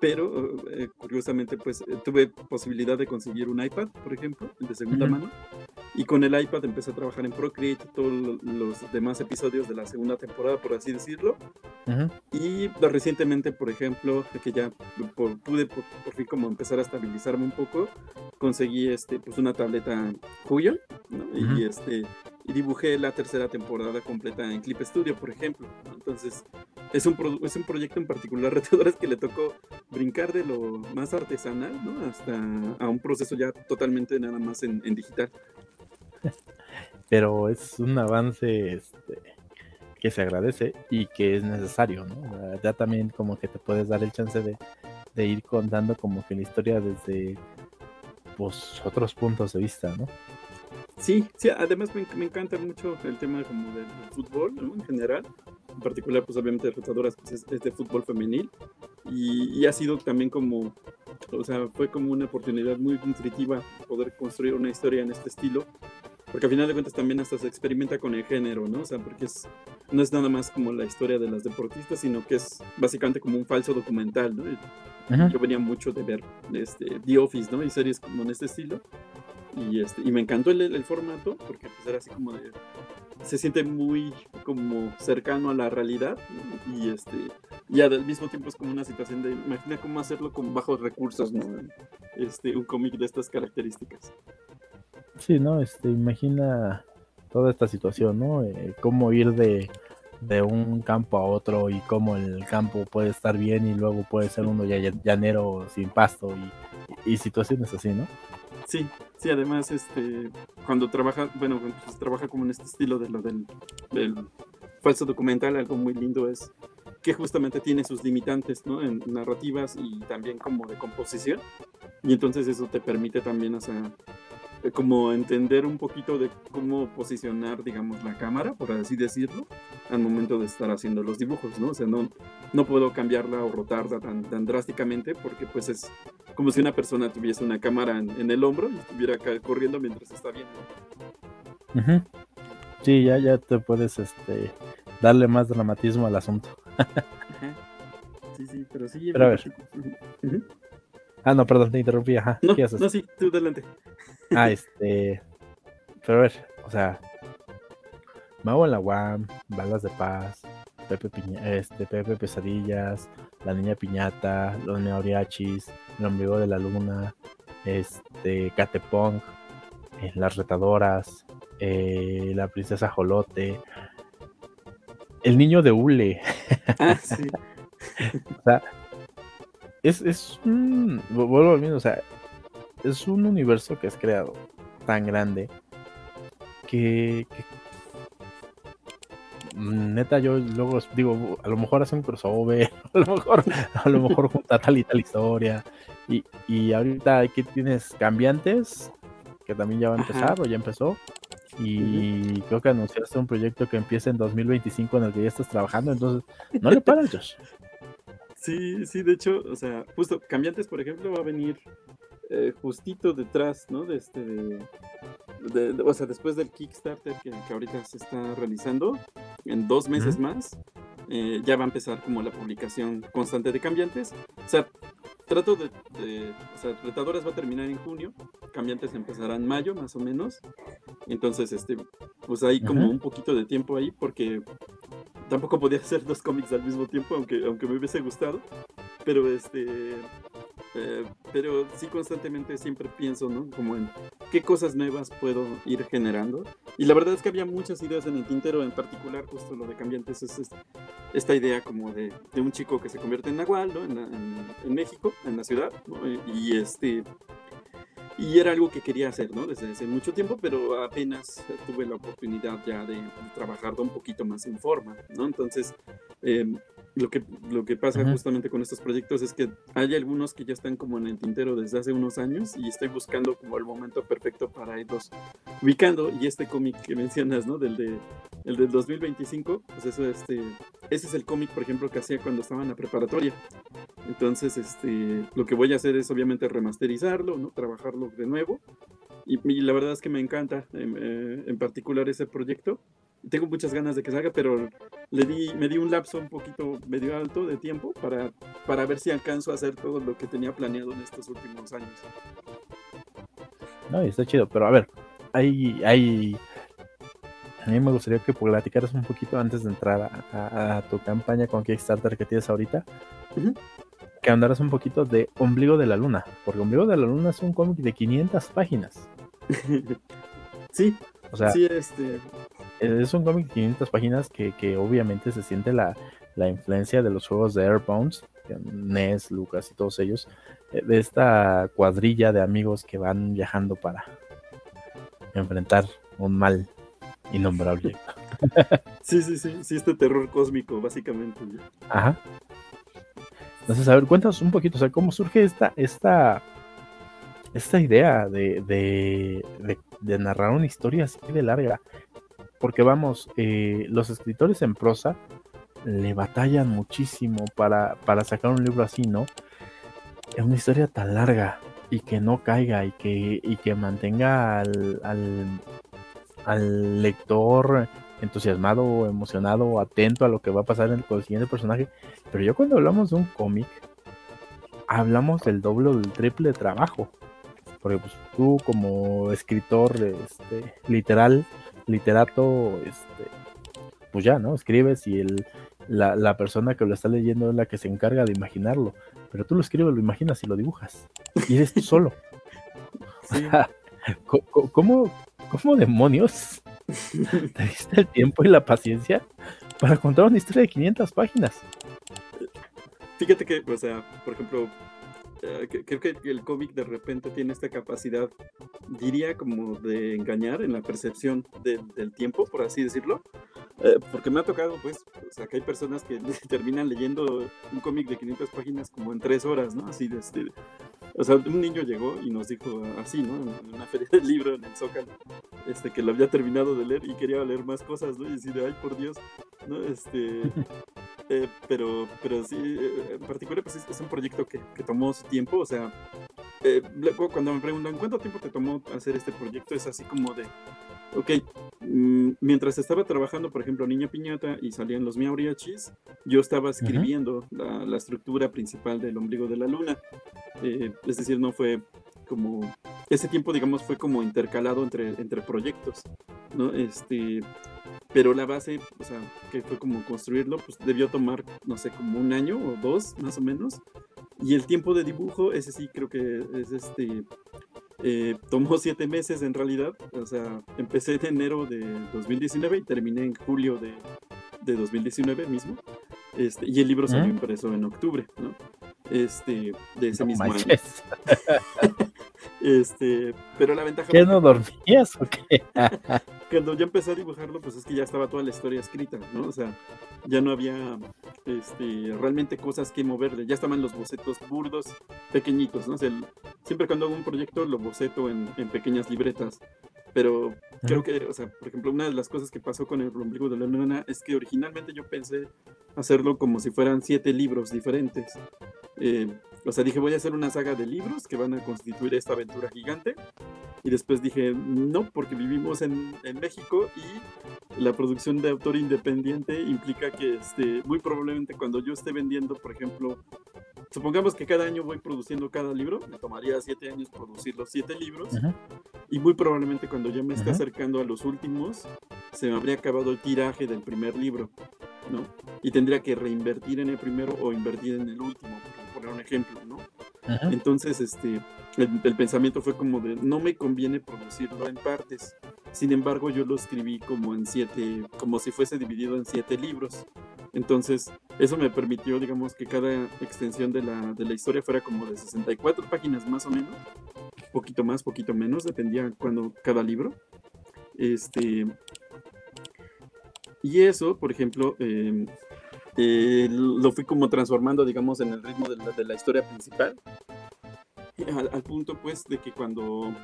Speaker 2: pero eh, curiosamente pues eh, tuve posibilidad de conseguir un iPad, por ejemplo, de segunda mano, y con el iPad empecé a trabajar en Procreate todos los demás episodios de la segunda temporada, por así decirlo, y recientemente, por ejemplo, que ya pude por, fin como empezar a estabilizarme un poco, conseguí este, pues una tableta Huion, y este y dibujé la tercera temporada completa en Clip Studio, por ejemplo. Entonces, es un, es un proyecto en particular, (laughs) retadores, que le tocó brincar de lo más artesanal, ¿no? Hasta a un proceso ya totalmente nada más en, digital. (laughs)
Speaker 1: Pero es un avance este, que se agradece y que es necesario, ¿no? Ya también como que te puedes dar el chance de, de ir contando como que la historia desde pues otros puntos de vista, ¿no?
Speaker 2: Sí, sí, además me, encanta mucho el tema como del, fútbol, ¿no? En general. En particular, pues obviamente Retadoras pues, es, de fútbol femenil. Y, ha sido también como, o sea, fue como una oportunidad muy nutritiva poder construir una historia en este estilo. Porque al final de cuentas también hasta se experimenta con el género, ¿no? O sea, porque es, no es nada más como la historia de las deportistas, sino que es básicamente como un falso documental, ¿no? Yo venía mucho de ver este, The Office, ¿no? Y series como en este estilo. Y, este, y me encantó el, el formato porque pues era así como de... Se siente muy como cercano a la realidad y este y al mismo tiempo es como una situación de imagina cómo hacerlo con bajos recursos, ¿no? Este, un cómic de estas características.
Speaker 1: Sí, ¿no? Este, imagina toda esta situación, ¿no? Eh, cómo ir de, de un campo a otro y cómo el campo puede estar bien y luego puede ser uno llanero sin pasto y, y situaciones así, ¿no?
Speaker 2: Sí, sí, además, este, cuando trabaja, bueno, pues, trabaja como en este estilo de lo del, falso documental, algo muy lindo es que justamente tiene sus limitantes, ¿no? En narrativas y también como de composición. Y entonces eso te permite también, o sea, como entender un poquito de cómo posicionar, digamos, la cámara, por así decirlo, al momento de estar haciendo los dibujos, ¿no? O sea, no, no puedo cambiarla o rotarla tan, tan drásticamente porque pues es como si una persona tuviese una cámara en, el hombro y estuviera corriendo mientras está viendo.
Speaker 1: Sí, ya, ya te puedes este, darle más dramatismo al asunto.
Speaker 2: Sí, sí, pero sí.
Speaker 1: Pero a ver. (laughs) Ah, no, perdón, te interrumpí. Ajá.
Speaker 2: No, no, sí, tú adelante.
Speaker 1: Ah, este. Pero a ver, o sea. Mago en la UAM, Balas de Paz, Pepe, este, Pepe Pesadillas, La Niña Piñata, Los Neoriachis, El Ombligo de la Luna, este, Catepong, eh, Las Retadoras, eh, La Princesa Jolote, El Niño de Hule.
Speaker 2: Ah, sí. (laughs)
Speaker 1: o sea, es, es un. Vuelvo al mismo, o sea, es un universo que has creado tan grande que, neta yo luego digo a lo mejor hace un crossover (laughs) a lo mejor a lo mejor junta tal y tal historia y, y ahorita aquí tienes cambiantes que también ya va a empezar o ya empezó y creo que anunciaste un proyecto que empieza en 2025 en el que ya estás trabajando entonces no le paras Josh
Speaker 2: sí sí de hecho o sea justo cambiantes por ejemplo va a venir eh, justito detrás, ¿no? De este, de, o sea, después del Kickstarter que, ahorita se está realizando, en dos meses más, eh, ya va a empezar como la publicación constante de cambiantes. O sea, trato de, o sea, Retadoras va a terminar en junio, cambiantes empezarán en mayo más o menos. Entonces, este, pues hay como un poquito de tiempo ahí porque tampoco podía hacer dos cómics al mismo tiempo, aunque, aunque me hubiese gustado. Pero este, eh, pero sí constantemente siempre pienso, ¿no? Como en qué cosas nuevas puedo ir generando. Y la verdad es que había muchas ideas en el tintero, en particular justo lo de cambiantes es, esta idea como de, de, un chico que se convierte en Nahual, ¿no? En, en, México, en la ciudad, y, este y era algo que quería hacer, ¿no? Desde hace mucho tiempo, pero apenas tuve la oportunidad ya de, trabajar un poquito más en forma, ¿no? Entonces, em, lo que, lo que pasa justamente con estos proyectos es que hay algunos que ya están como en el tintero desde hace unos años y estoy buscando como el momento perfecto para irlos ubicando y este cómic que mencionas, ¿no? Del, de, el del 2025, pues eso, este, ese es el cómic, por ejemplo, que hacía cuando estaba en la preparatoria. Entonces, este, lo que voy a hacer es obviamente remasterizarlo, ¿no? Trabajarlo de nuevo. Y, la verdad es que me encanta em, eh, en particular ese proyecto tengo muchas ganas de que salga, pero le di, me di un lapso un poquito medio alto de tiempo para, para ver si alcanzo a hacer todo lo que tenía planeado en estos últimos años.
Speaker 1: No, está chido, pero a ver, hay, hay, a mí me gustaría que platicaras un poquito antes de entrar a, tu campaña con Kickstarter que tienes ahorita. Que andaras un poquito de Ombligo de la Luna, porque Ombligo de la Luna es un cómic de 500 páginas. (laughs)
Speaker 2: sí, o sea, sí, este,
Speaker 1: es un cómic de 500 páginas que, obviamente se siente la, influencia de los juegos de Airbones, Ness, Lucas y todos ellos, eh, de esta cuadrilla de amigos que van viajando para enfrentar un mal innombrable.
Speaker 2: Sí, sí, sí, sí, este terror cósmico, básicamente.
Speaker 1: Ajá. Entonces, a ver, cuéntanos un poquito, o sea, cómo surge esta, esta, esta idea de, de, de narrar una historia así de larga porque vamos, eh, los escritores en prosa le batallan muchísimo para, para sacar un libro así, ¿no? Es una historia tan larga y que no caiga y que, y que mantenga al, al, lector entusiasmado, emocionado, atento a lo que va a pasar con el siguiente personaje. Pero yo cuando hablamos de un cómic, hablamos del doble o del triple de trabajo. Porque pues, tú como escritor este, literal, literato, este, pues ya, ¿no? Escribes y el, la, persona que lo está leyendo es la que se encarga de imaginarlo. Pero tú lo escribes, lo imaginas y lo dibujas. Y eres tú solo. (laughs) ¿cómo, ¿Cómo demonios te diste el tiempo y la paciencia para contar una historia de 500 páginas?
Speaker 2: Fíjate que, o sea, por ejemplo, eh, creo que el cómic de repente tiene esta capacidad, diría, como de engañar en la percepción del tiempo, por así decirlo. Eh, porque me ha tocado, pues, o sea, que hay personas que (laughs) terminan leyendo un cómic de 500 páginas como en tres horas, ¿no? Así de este. O sea, un niño llegó y nos dijo así, ¿no? En una feria del libro en el Zócalo, este, que lo había terminado de leer y quería leer más cosas, ¿no? Y decir, ay, por Dios, ¿no? Este. (laughs) Eh, pero, pero sí, en particular, pues es, un proyecto que, que, tomó su tiempo. O sea, eh, cuando me preguntan cuánto tiempo te tomó hacer este proyecto, es así como de, ok, mm, mientras estaba trabajando, por ejemplo, Niña Piñata y salían los miauriachis, yo estaba escribiendo la, la, estructura principal del ombligo de la luna. Eh, es decir, no fue como ese tiempo digamos fue como intercalado entre, entre proyectos no este pero la base, o sea, que fue como construirlo, pues debió tomar, no sé, como un año o dos, más o menos. Y el tiempo de dibujo, ese sí creo que es este, eh, tomó siete meses en realidad, o sea, empecé en enero de 2019 y terminé en julio de, de 2019 mismo. Este, y el libro salió ¿Mm? impreso en octubre, ¿no? Este, de ese mismo año. (laughs) Este, pero la ventaja.
Speaker 1: ¿Qué no dormías o qué? (laughs)
Speaker 2: cuando ya empecé a dibujarlo, pues es que ya estaba toda la historia escrita, ¿no? O sea, ya no había este, realmente cosas que moverle, ya estaban los bocetos burdos, pequeñitos, ¿no? O sea, siempre cuando hago un proyecto lo boceto en, en pequeñas libretas, pero creo que, o sea, por ejemplo, una de las cosas que pasó con el ombligo de la luna es que originalmente yo pensé hacerlo como si fueran siete libros diferentes. Eh, o sea, dije, voy a hacer una saga de libros que van a constituir esta aventura gigante. Y después dije, no, porque vivimos en, en México y la producción de autor independiente implica que este, muy probablemente cuando yo esté vendiendo, por ejemplo, supongamos que cada año voy produciendo cada libro, me tomaría siete años producir los siete libros. Y muy probablemente cuando yo me esté acercando a los últimos, se me habría acabado el tiraje del primer libro, ¿no? Y tendría que reinvertir en el primero o invertir en el último, poner un ejemplo, ¿no? Entonces, este, el, pensamiento fue como de, no me conviene producirlo en partes. Sin embargo, yo lo escribí como en siete, como si fuese dividido en siete libros. Entonces, eso me permitió, digamos, que cada extensión de la, de la historia fuera como de 64 páginas más o menos poquito más, poquito menos, dependía cuando cada libro. Este, y eso, por ejemplo, em, eh, lo fui como transformando, digamos, en el ritmo de la, de la historia principal. Al, punto, pues, de que cuando,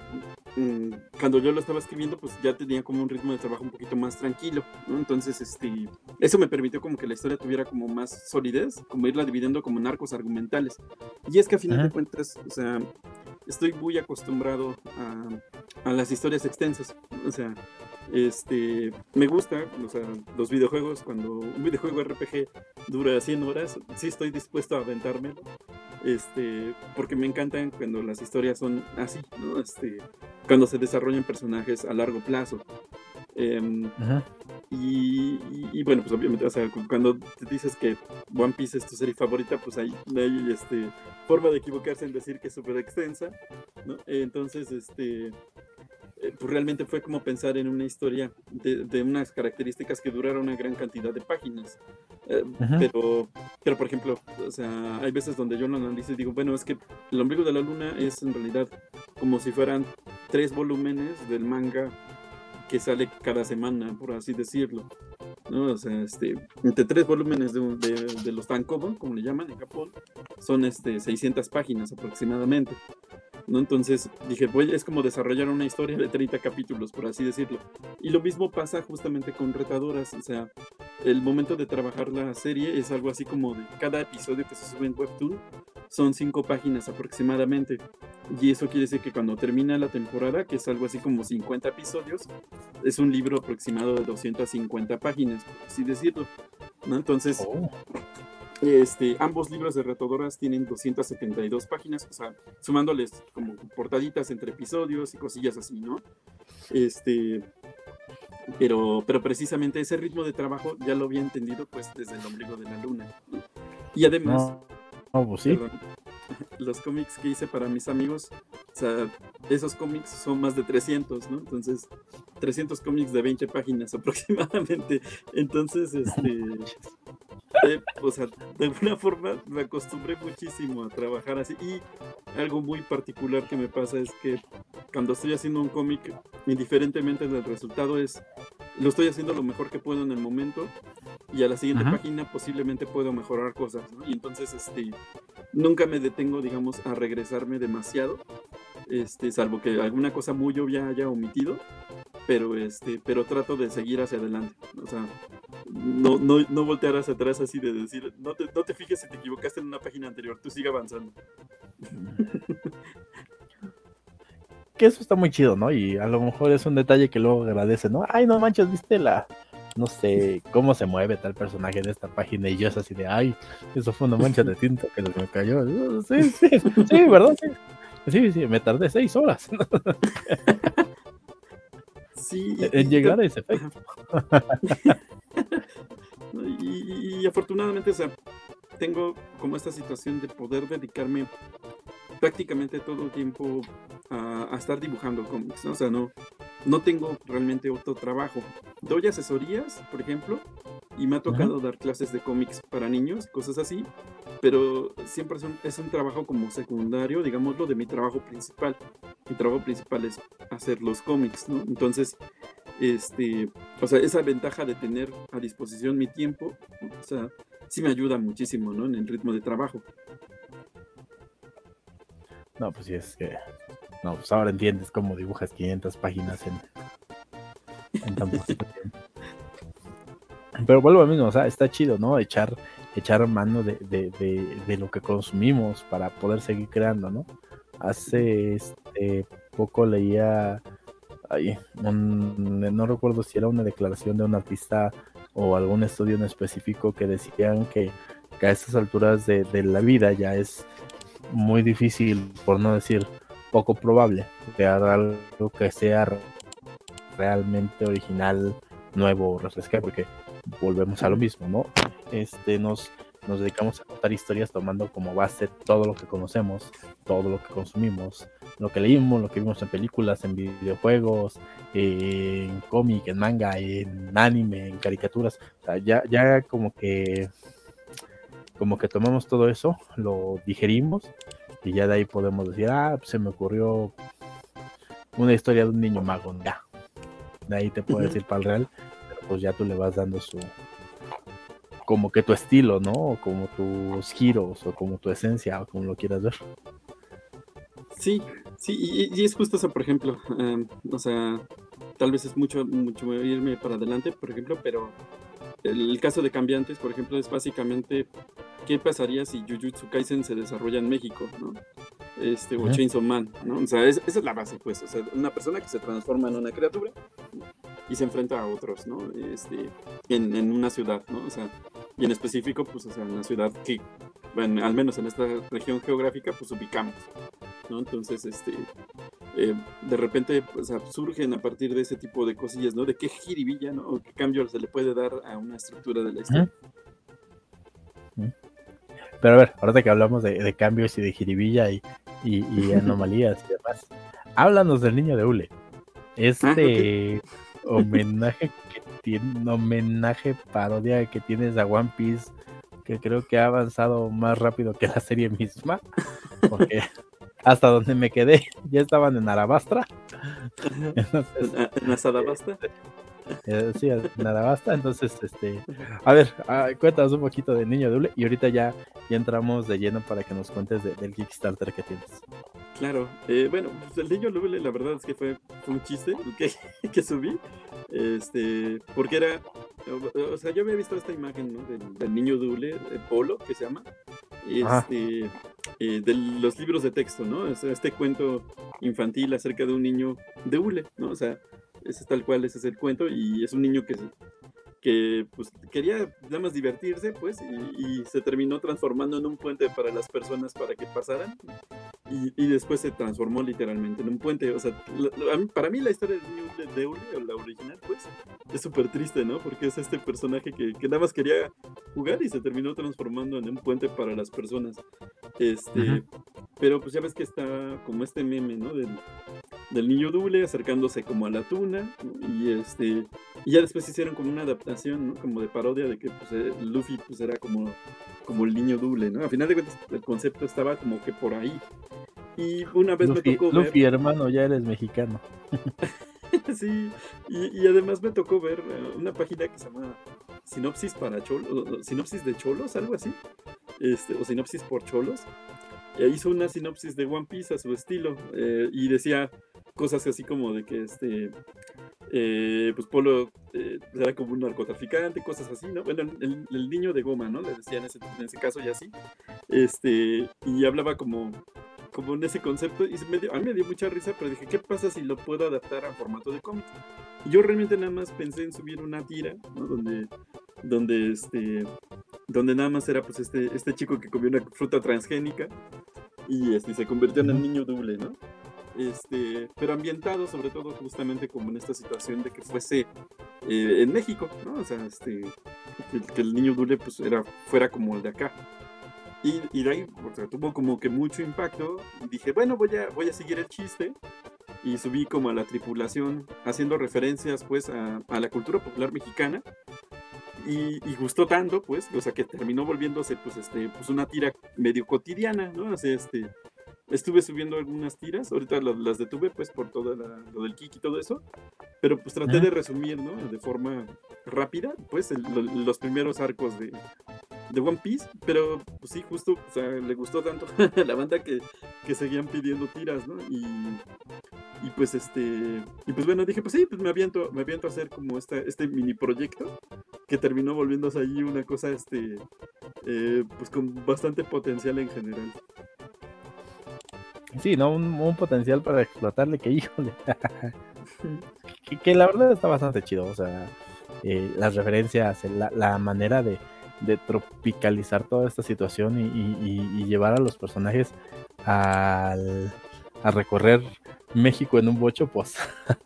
Speaker 2: mm, cuando yo lo estaba escribiendo, pues ya tenía como un ritmo de trabajo un poquito más tranquilo, ¿no? Entonces, este, eso me permitió como que la historia tuviera como más solidez, como irla dividiendo como en arcos argumentales. Y es que a final de cuentas, o sea, estoy muy acostumbrado a, a las historias extensas, o sea, este, me gusta, o sea, los videojuegos, cuando un videojuego RPG dura 100 horas, sí estoy dispuesto a aventármelo, este, porque me encantan cuando las historias son así, ¿no? Este, cuando se desarrollan personajes a largo plazo. Em, y, bueno, pues obviamente, o sea, cuando te dices que One Piece es tu serie favorita, pues hay, hay este, forma de equivocarse en decir que es súper extensa, ¿no? Entonces, este, eh, pues realmente fue como pensar en una historia de, unas características que duraron una gran cantidad de páginas. Eh, pero, pero, por ejemplo, o sea, hay veces donde yo lo analizo y digo, bueno, es que el ombligo de la luna es en realidad como si fueran tres volúmenes del manga que sale cada semana, por así decirlo. ¿No? O sea, este, entre tres volúmenes de, de, de los tankobon, como le llaman en Japón, son este, 600 páginas aproximadamente. ¿no? Entonces dije, voy, es como desarrollar una historia de 30 capítulos, por así decirlo. Y lo mismo pasa justamente con Retadoras, o sea, el momento de trabajar la serie es algo así como de cada episodio que se sube en Webtoon son 5 páginas aproximadamente. Y eso quiere decir que cuando termina la temporada, que es algo así como 50 episodios, es un libro aproximado de 250 páginas, por así decirlo. ¿no? Entonces. Este, ambos libros de Retodoras tienen 272 páginas, o sea, sumándoles como portaditas entre episodios y cosillas así, ¿no? Este, pero, pero precisamente ese ritmo de trabajo ya lo había entendido pues desde el ombligo de la luna. Y además,
Speaker 1: pues sí. (laughs)
Speaker 2: los cómics que hice para mis amigos, o sea, esos cómics son más de 300, ¿no? Entonces, 300 cómics de 20 páginas (laughs) aproximadamente. Entonces, este, o sea, de alguna forma me acostumbré muchísimo a trabajar así. Y algo muy particular que me pasa es que cuando estoy haciendo un cómic, indiferentemente del resultado, es lo estoy haciendo lo mejor que puedo en el momento y a la siguiente página posiblemente puedo mejorar cosas, Y entonces, este, nunca me detengo, digamos, a regresarme demasiado, este, salvo que alguna cosa muy obvia haya omitido, pero este, pero trato de seguir hacia adelante. O sea, no, no, no voltear hacia atrás así de decir, no te, no te fijes si te equivocaste en una página anterior, tú sigue avanzando. (laughs)
Speaker 1: que eso está muy chido, ¿no? Y a lo mejor es un detalle que luego agradece, ¿no? Ay, no manches, viste la, no sé, cómo se mueve tal personaje de esta página y yo es así de, ay, eso fue una mancha de tinta que me cayó. Sí, sí, sí, ¿verdad? Sí, sí, sí me tardé seis horas. (laughs)
Speaker 2: Sí.
Speaker 1: En llegar a ese efecto. (laughs)
Speaker 2: y, afortunadamente, o sea, tengo como esta situación de poder dedicarme prácticamente todo el tiempo a, estar dibujando cómics, ¿no? O sea, no, no tengo realmente otro trabajo. Doy asesorías, por ejemplo, y me ha tocado dar clases de cómics para niños, cosas así, pero siempre es un, es un trabajo como secundario, digámoslo, de mi trabajo principal. Mi trabajo principal es hacer los cómics, ¿no? Entonces, este, o sea, esa ventaja de tener a disposición mi tiempo, o sea, sí me ayuda muchísimo, ¿no? En el ritmo de trabajo.
Speaker 1: No, pues sí, es que. No, pues ahora entiendes cómo dibujas 500 páginas en, en tan poco (laughs) tiempo. Pero vuelvo a mismo, o sea, está chido, ¿no? Echar, echar mano de, de, de, lo que consumimos para poder seguir creando, ¿no? Hace este poco leía, ay, no recuerdo si era una declaración de un artista o algún estudio en específico que decían que, que a estas alturas de, de la vida ya es muy difícil, por no decir poco probable, crear algo que sea realmente original, nuevo, refrescante, porque volvemos a lo mismo, ¿no? Este, nos, nos dedicamos a contar historias tomando como base todo lo que conocemos, todo lo que consumimos, lo que leímos, lo que vimos en películas, en videojuegos, en cómic, en manga, en anime, en caricaturas. O sea, ya, ya como que como que tomamos todo eso, lo digerimos y ya de ahí podemos decir, ah, pues se me ocurrió una historia de un niño mago, ya. De ahí te puedo decir para el real, pero pues ya tú le vas dando su, como que tu estilo, ¿no? O como tus giros, o como tu esencia, o como lo quieras ver.
Speaker 2: Sí, sí, y, es justo eso, por ejemplo. Em, o sea, tal vez es mucho, mucho irme para adelante, por ejemplo, pero el caso de Cambiantes, por ejemplo, es básicamente qué pasaría si Jujutsu Kaisen se desarrolla en México, ¿no? Este, o Chainsaw Man, ¿no? O sea, esa es la base, pues. O sea, una persona que se transforma en una criatura y se enfrenta a otros, ¿no? Este, en, en una ciudad, ¿no? O sea, y en específico, pues, o sea, en la ciudad que, bueno, al menos en esta región geográfica, pues ubicamos, ¿no? Entonces, este, eh, de repente pues, surgen a partir de ese tipo de cosillas, ¿no? De qué jiribilla, ¿no? O qué cambio se le puede dar a una estructura de la historia.
Speaker 1: Pero a ver, ahorita que hablamos de, cambios y de jiribilla y, y, (laughs) anomalías y demás, háblanos del niño de Ule. Este ah, homenaje que tiene, homenaje parodia que tienes a One Piece, que creo que ha avanzado más rápido que la serie misma, porque (laughs) hasta donde me quedé ya estaban en Arabastra. (laughs)
Speaker 2: ¿En la
Speaker 1: eh, sí, nada basta. Entonces, este, a ver, ah, cuéntanos un poquito de Niño Doble y ahorita ya, ya entramos de lleno para que nos cuentes del Kickstarter que tienes.
Speaker 2: Claro, eh, bueno, pues el Niño Doble la verdad es que fue, un chiste (laughs) que, que, subí, este, porque era, o, sea, yo había visto esta imagen ¿no? del, Niño Doble, el Polo, que se llama, este, eh, de los libros de texto, ¿no? este cuento infantil acerca de un niño de hule, ¿no? O sea, ese es tal cual, ese es el cuento, y es un niño que, que pues, quería nada más divertirse, pues, y, se terminó transformando en un puente para las personas para que pasaran, y, después se transformó literalmente en un puente. O sea, para mí la historia del niño de Eule, o la original, pues, es súper triste, ¿no? Porque es este personaje que, que, nada más quería jugar y se terminó transformando en un puente para las personas. Este, pero pues ya ves que está como este meme, ¿no? Del, del niño Dule acercándose como a la tuna y este y ya después hicieron como una adaptación ¿no? como de parodia de que pues, eh, Luffy pues era como como el niño Dule no a final de cuentas el concepto estaba como que por ahí. Y una vez
Speaker 1: me
Speaker 2: tocó
Speaker 1: Luffy hermano ya eres mexicano. (laughs)
Speaker 2: Sí y, además me tocó ver eh, una página que se llama sinopsis para cholos sinopsis de cholos algo así este o sinopsis por cholos hizo una sinopsis de One Piece a su estilo eh, y decía cosas así como de que este eh, pues Polo eh, era como un narcotraficante, cosas así, ¿no? Bueno, el, niño de goma, ¿no? Le decían en ese, caso y así. Este, y hablaba como, como en ese concepto y me a mí me dio mucha risa, pero dije, ¿qué pasa si lo puedo adaptar a formato de cómic? Y yo realmente nada más pensé en subir una tira, ¿no? Donde, donde este, donde nada más era pues este, este chico que comió una fruta transgénica y este, se convirtió en el niño doble, ¿no? Este, pero ambientado sobre todo justamente como en esta situación de que fuese eh, en México, ¿no? O sea, este, que, el niño Dule pues era, fuera como el de acá. Y, de ahí o tuvo como que mucho impacto y dije, bueno, voy a, voy a seguir el chiste y subí como a la tripulación haciendo referencias pues a, la cultura popular mexicana y, gustó tanto, pues, o sea, que terminó volviéndose, pues, este, pues una tira medio cotidiana, ¿no? O este, estuve subiendo algunas tiras, ahorita las, detuve pues por todo lo del kick y todo eso, pero pues traté de resumir, ¿no? De forma rápida, pues los primeros arcos de, de One Piece, pero pues sí, justo, o sea, le gustó tanto a (laughs) la banda que, que seguían pidiendo tiras, ¿no? Y, y pues este, y pues bueno, dije, pues sí, pues me aviento, me aviento a hacer como este, este mini proyecto que terminó volviéndose ahí una cosa, este, eh, pues con bastante potencial en general.
Speaker 1: Sí, ¿no? Un, potencial para explotarle que híjole. (laughs) que, la verdad está bastante chido. O sea, eh, las referencias, la, manera de, tropicalizar toda esta situación y, llevar a los personajes al, a recorrer México en un bocho, pues.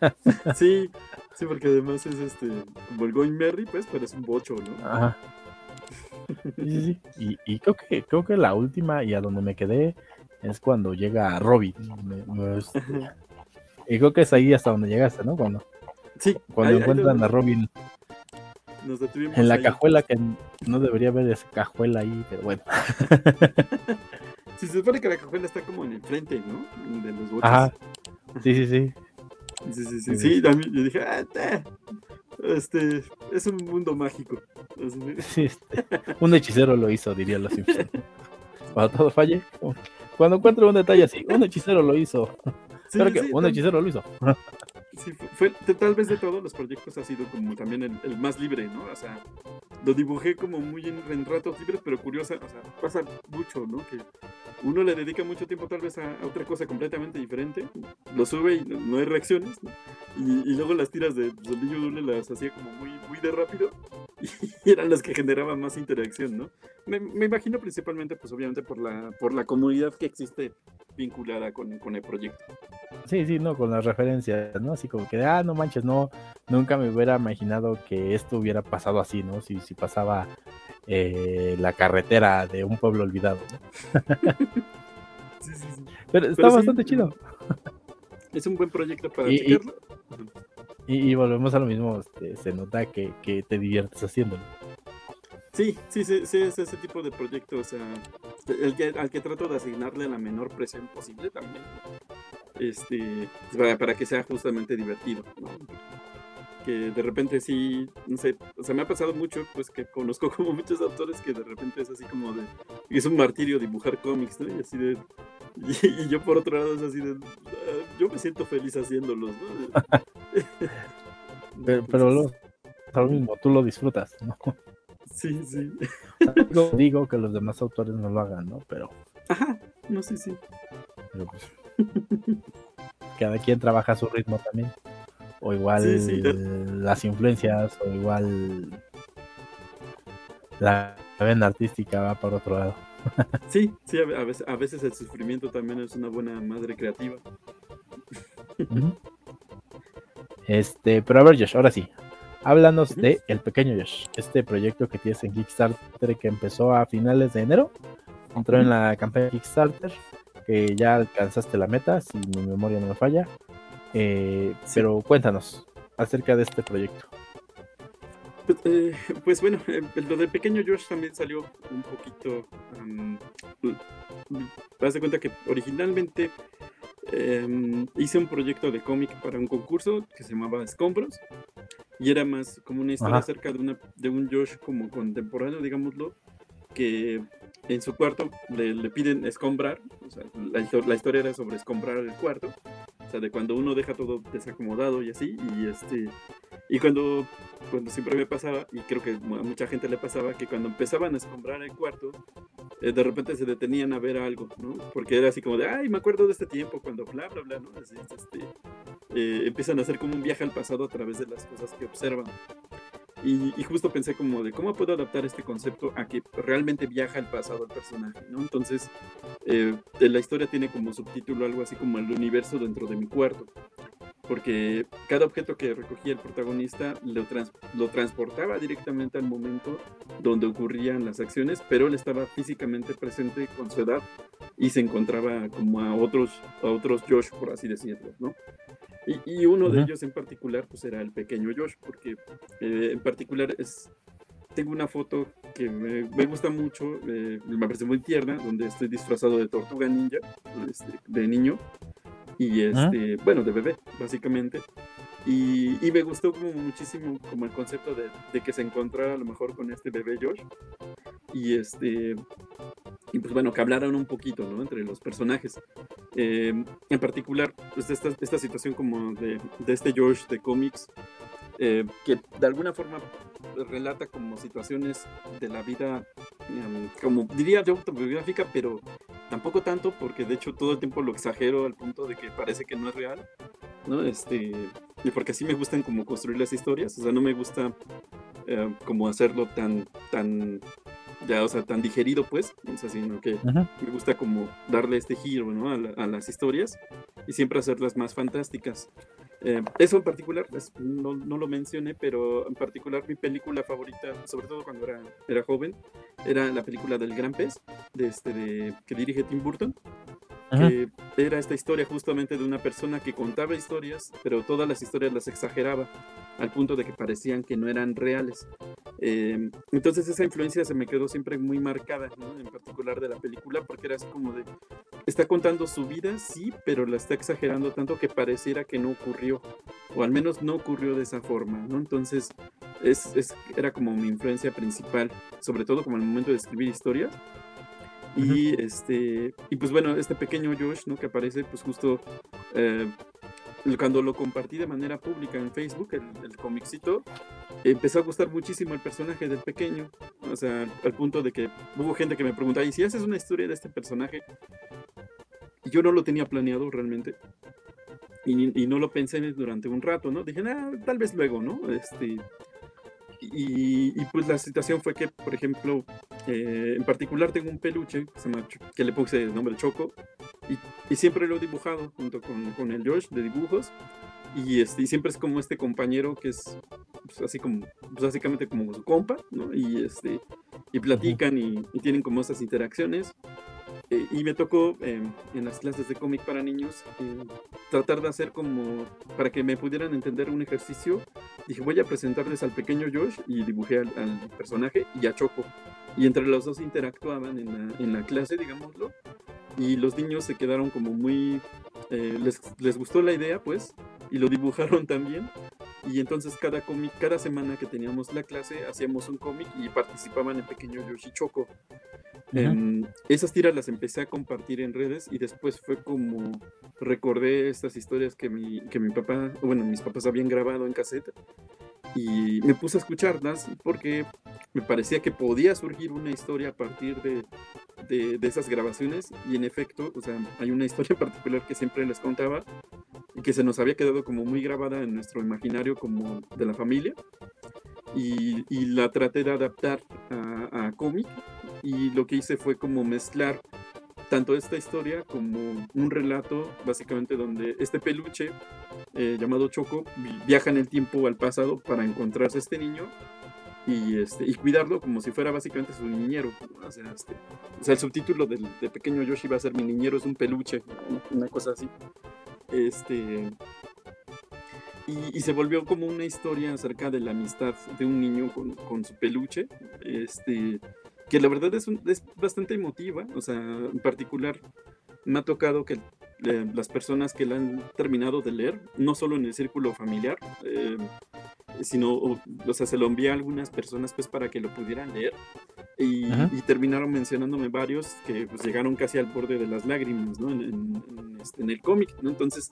Speaker 1: (laughs)
Speaker 2: sí, sí, porque además es este, como el Going Merry, pues, pero es un bocho, ¿no? Ajá. (laughs)
Speaker 1: Sí, sí, Y, creo que creo que la última y a donde me quedé es cuando llega Robin. (laughs) y creo que es ahí hasta donde llegaste, ¿no? Cuando,
Speaker 2: sí,
Speaker 1: cuando encuentran a Robin en la cajuela, que no debería haber esa cajuela ahí, pero bueno.
Speaker 2: si (laughs) se supone que la cajuela está como en el frente, ¿no? De los boches.
Speaker 1: Ajá. Sí, sí, sí.
Speaker 2: Sí, sí, sí, sí, también yo dije, ah, este, es un mundo mágico. (laughs)
Speaker 1: Sí, este, un hechicero lo hizo, diría los Simpsons. Cuando todo falle, cuando encuentro un detalle así, un hechicero lo hizo. Sí, que un hechicero lo hizo. (laughs)
Speaker 2: Sí, fue, tal vez de todos los proyectos ha sido como también el, más libre, ¿no? O sea, lo dibujé como muy en, ratos libres, pero curiosa, o sea, pasa mucho, ¿no? Que uno le dedica mucho tiempo tal vez a, otra cosa completamente diferente, lo sube y no, hay reacciones, ¿no? y, luego las tiras de niño Dule las hacía como muy, muy de rápido (laughs) y eran las que generaban más interacción, ¿no? Me, me, imagino principalmente, pues obviamente por la, por la comunidad que existe vinculada con, con el proyecto.
Speaker 1: Sí, sí, no, con las referencias, ¿no? Así como que, ah, no manches, no, nunca me hubiera imaginado que esto hubiera pasado así, ¿no? Si, si pasaba eh, la carretera de un pueblo olvidado, ¿no? (laughs) sí, sí, sí. Pero está bastante chido.
Speaker 2: Es un buen proyecto para y, checarlo.
Speaker 1: Y, volvemos a lo mismo, este, se nota que, que te diviertes haciéndolo.
Speaker 2: Sí, sí, sí, sí, es ese tipo de proyecto, o sea, el que, al que trato de asignarle la menor presión posible también, este, para, que sea justamente divertido, ¿no? Que de repente sí, no sé, o sea, me ha pasado mucho, pues que conozco (laughs) como muchos autores que de repente es así como de, es un martirio dibujar cómics, ¿no? Y así de, (laughs) y, yo por otro lado es así de, ah, yo me siento feliz haciéndolos, ¿no? (laughs)
Speaker 1: pero, pero lo, lo mismo, tú lo disfrutas, ¿no?
Speaker 2: Sí, sí.
Speaker 1: Digo que los demás autores no lo hagan, ¿no? Pero.
Speaker 2: Ajá, no sé, sí.
Speaker 1: Pero pues. (laughs) cada quien trabaja a su ritmo también. O igual las influencias, o igual la vena artística va por otro lado. (laughs)
Speaker 2: sí, sí, a veces, a veces el sufrimiento también es una buena madre creativa.
Speaker 1: Este, pero a ver, Josh, ahora sí, Háblanos de El Pequeño Yosh, este proyecto que tienes en Kickstarter que empezó a finales de enero. Entró en la campaña Kickstarter, que ya alcanzaste la meta, si mi memoria no me falla. Eh, pero cuéntanos acerca de este proyecto.
Speaker 2: Pues, eh, pues bueno, eh, lo del pequeño Josh también salió un poquito. Um, te das cuenta que originalmente em, hice un proyecto de cómic para un concurso que se llamaba Escombros y era más como una historia acerca de, una, de un Josh como contemporáneo, digámoslo, que en su cuarto le, piden escombrar, o sea, la, historia era sobre escombrar el cuarto, o sea, de cuando uno deja todo desacomodado y así, y este, y cuando, cuando siempre me pasaba, y creo que a mucha gente le pasaba, que cuando empezaban a escombrar el cuarto, eh, de repente se detenían a ver algo, ¿no? Porque era así como de, ay, me acuerdo de este tiempo, cuando bla, bla, bla, ¿no? Este, eh, empiezan a hacer como un viaje al pasado a través de las cosas que observan. Y, justo pensé como de cómo puedo adaptar este concepto a que realmente viaja al pasado el personaje, ¿no? Entonces, eh, la historia tiene como subtítulo algo así como el universo dentro de mi cuarto porque cada objeto que recogía el protagonista lo, lo, transportaba directamente al momento donde ocurrían las acciones, pero él estaba físicamente presente con su edad y se encontraba como a otros, a otros Josh, por así decirlo, ¿no? Y, uno de ellos en particular, pues era el pequeño Josh, porque eh, en particular es, tengo una foto que me, gusta mucho, eh, me parece muy tierna, donde estoy disfrazado de tortuga ninja, este, de niño, y este, bueno, de bebé, básicamente. Y, y, me gustó como muchísimo como el concepto de, de, que se encontrara a lo mejor con este bebé Josh. Y este y pues bueno, que hablaran un poquito, ¿no? Entre los personajes. Em, en particular, pues esta, esta situación como de, de este Josh de cómics, eh, que de alguna forma relata como situaciones de la vida, em, como diría de autobiográfica, pero tampoco tanto, porque de hecho todo el tiempo lo exagero al punto de que parece que no es real, ¿no? Este, y porque así me gustan como construir las historias, o sea, no me gusta eh, como hacerlo tan, tan, ya, o sea, tan digerido, pues, o sea, sino que me gusta como darle este giro, ¿no? A, a las historias y siempre hacerlas más fantásticas. Eh, eso en particular, pues, no, no, lo mencioné, pero en particular mi película favorita, sobre todo cuando era, era joven, era la película del Gran Pez, de este, de, que dirige Tim Burton. que era esta historia justamente de una persona que contaba historias, pero todas las historias las exageraba al punto de que parecían que no eran reales. Em, entonces esa influencia se me quedó siempre muy marcada, en particular de la película, porque era así como de, está contando su vida, sí, pero la está exagerando tanto que pareciera que no ocurrió, o al menos no ocurrió de esa forma, ¿no? Entonces es, es, era como mi influencia principal, sobre todo como el momento de escribir historias y este, y pues bueno, este pequeño Josh, ¿no? Que aparece pues justo eh, cuando lo compartí de manera pública en Facebook, el, el comicito, empezó a gustar muchísimo el personaje del pequeño. O sea, al punto de que hubo gente que me preguntaba, ¿y si haces una historia de este personaje? yo no lo tenía planeado realmente. Y, y, no lo pensé durante un rato, ¿no? Dije, ah, tal vez luego, ¿no? Este, y, pues la situación fue que, por ejemplo, eh, en particular tengo un peluche que, se llama, que le puse el nombre Choco y, siempre lo he dibujado junto con, con, el Josh de dibujos y, este, y siempre es como este compañero que es pues, así como, pues, básicamente como su compa, ¿no? Y, este, y platican y, y tienen como esas interacciones y me tocó em, en las clases de cómic para niños eh, tratar de hacer como para que me pudieran entender un ejercicio. Dije, voy a presentarles al pequeño Josh y dibujé al, personaje y a Choco. Y entre los dos interactuaban en la, en la clase, digámoslo. Y los niños se quedaron como muy... Eh, les, les gustó la idea, pues, y lo dibujaron (laughs) también. Y entonces cada cómic, cada semana que teníamos la clase, hacíamos un cómic y participaban en pequeño Yoshi Choco. Em, esas tiras las empecé a compartir en redes y después fue como recordé estas historias que mi, que mi papá, bueno, mis papás habían grabado en cassette y me puse a escucharlas porque me parecía que podía surgir una historia a partir de, de, de esas grabaciones y en efecto, o sea, hay una historia particular que siempre les contaba y que se nos había quedado como muy grabada en nuestro imaginario como de la familia y, y la traté de adaptar a, a cómic y lo que hice fue como mezclar tanto esta historia como un relato, básicamente donde este peluche eh, llamado Choco viaja en el tiempo al pasado para encontrarse a este niño y, este, y cuidarlo como si fuera básicamente su niñero. O sea, este, o sea el subtítulo del, de pequeño Yoshi va a ser Mi niñero es un peluche, una cosa así. Este, y, y, se volvió como una historia acerca de la amistad de un niño con, con su peluche. Este, que la verdad es, es bastante emotiva, o sea, en particular me ha tocado que eh, las personas que la han terminado de leer, no solo en el círculo familiar, eh, sino, o, sea, se lo envié a algunas personas pues para que lo pudieran leer y, y terminaron mencionándome varios que pues, llegaron casi al borde de las lágrimas, ¿no? En, en, este, en el cómic, ¿no? Entonces,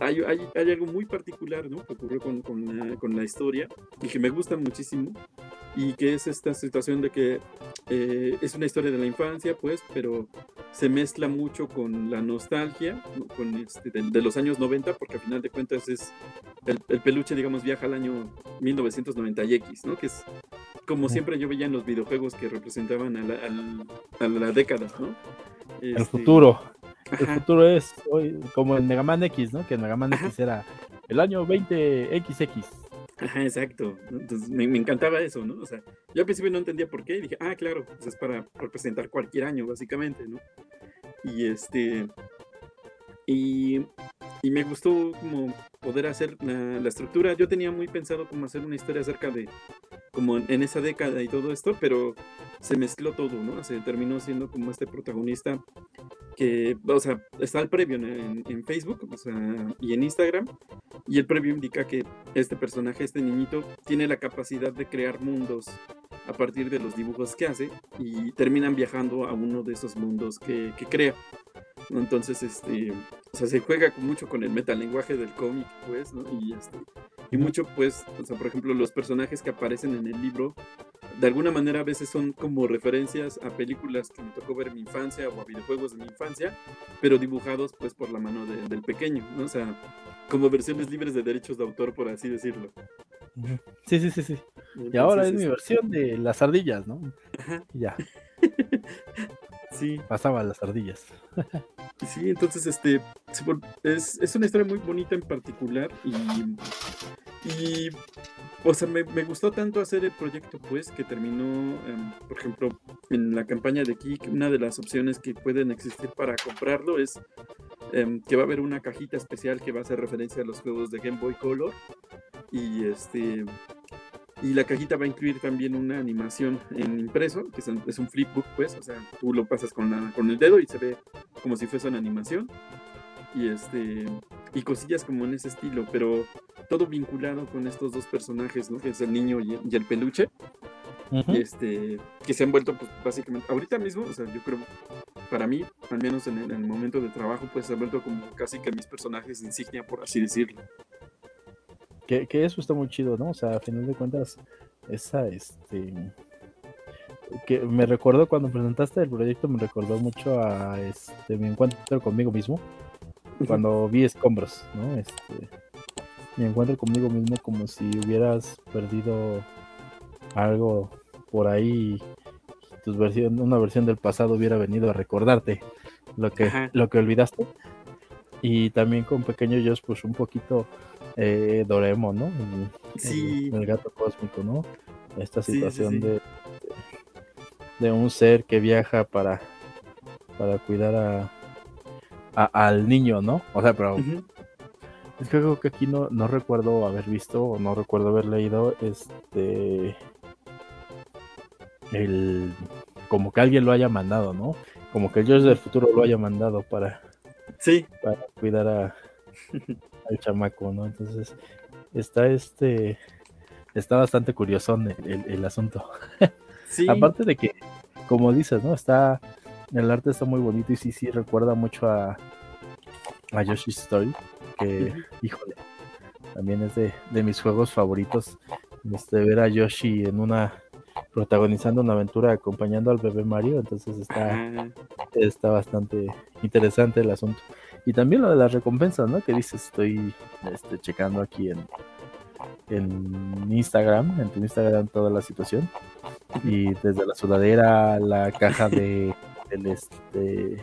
Speaker 2: hay, hay, hay, algo muy particular, ¿no? Que ocurrió con, con, la, con la historia y que me gusta muchísimo y que es esta situación de que eh, es una historia de la infancia, pues, pero se mezcla mucho con la nostalgia, con este, de, los años 90, porque al final de cuentas es el, el peluche, digamos, viaja al año 1990X, ¿no? Que es como siempre yo veía en los videojuegos que representaban a la, a la, década, ¿no?
Speaker 1: el este, El futuro es hoy, como el Mega Man X, ¿no? Que el Mega Man X era el año 20XX.
Speaker 2: Ajá, exacto. Entonces me, me, encantaba eso, ¿no? O sea, yo al principio no entendía por qué y dije, ah, claro, pues es para representar cualquier año, básicamente, ¿no? Y este. Y, y me gustó como poder hacer la, la, estructura. Yo tenía muy pensado como hacer una historia acerca de, como en esa década y todo esto, pero se mezcló todo, ¿no? Se terminó siendo como este protagonista que, o sea, está el previo en, en, Facebook o sea, y en Instagram, y el previo indica que este personaje, este niñito, tiene la capacidad de crear mundos a partir de los dibujos que hace y terminan viajando a uno de esos mundos que, que crea. Entonces, este, o sea, se juega mucho con el metalenguaje del cómic, pues, ¿no? Y, este, y mucho, pues, o sea, por ejemplo, los personajes que aparecen en el libro, de alguna manera a veces son como referencias a películas que me tocó ver en mi infancia o a videojuegos de mi infancia, pero dibujados, pues, por la mano de, del pequeño, ¿no? O sea, como versiones libres de derechos de autor, por así decirlo.
Speaker 1: Sí, sí, sí, sí. Entonces, y ahora es mi versión de las ardillas, ¿no? Ajá. Ya. (laughs)
Speaker 2: Sí.
Speaker 1: Pasaba las ardillas. (laughs)
Speaker 2: sí, entonces este es, es, una historia muy bonita en particular y, y o sea, me, gustó tanto hacer el proyecto, pues, que terminó, em, por ejemplo, en la campaña de Kik, una de las opciones que pueden existir para comprarlo es em, que va a haber una cajita especial que va a hacer referencia a los juegos de Game Boy Color. Y este. Y la cajita va a incluir también una animación en impreso, que es un, flipbook, pues, o sea, tú lo pasas con, la, con el dedo y se ve como si fuese una animación. Y este. Y cosillas como en ese estilo, pero todo vinculado con estos dos personajes, ¿no? Que es el niño y, el peluche. este, que se han vuelto, pues, básicamente, ahorita mismo, o sea, yo creo, para mí, al menos en el, momento de trabajo, pues se han vuelto como casi que mis personajes insignia, por así decirlo.
Speaker 1: Que, que eso está muy chido, ¿no? O sea, a final de cuentas, esa, este, que me recordó cuando presentaste el proyecto, me recordó mucho a este mi encuentro conmigo mismo, cuando vi escombros, ¿no? Este, me encuentro conmigo mismo como si hubieras perdido algo por ahí tu versión, una versión del pasado hubiera venido a recordarte lo que, lo que olvidaste. Y también con pequeño Josh, pues un poquito eh, Doremo, ¿no? El, gato cósmico, ¿no? Esta situación de de un ser que viaja para para cuidar a, al niño, ¿no? O sea, pero es que creo que aquí no, no recuerdo haber visto o no recuerdo haber leído este. El. Como que alguien lo haya mandado, ¿no? Como que el Dios del futuro lo haya mandado para.
Speaker 2: Sí.
Speaker 1: Para cuidar a, (laughs) al chamaco, ¿no? Entonces, está este. Está bastante curioso el, el, asunto. (laughs) Sí. Aparte de que, como dices, ¿no? Está. El arte está muy bonito y sí, sí, recuerda mucho a. A Yoshi's Story que, híjole, también es de, mis juegos favoritos. Este, ver a Yoshi en una protagonizando una aventura acompañando al bebé Mario, entonces está, está bastante interesante el asunto. Y también lo de las recompensas, ¿no? Que dices, estoy este, checando aquí en, en Instagram, en tu Instagram toda la situación. Y desde la sudadera, la caja de el este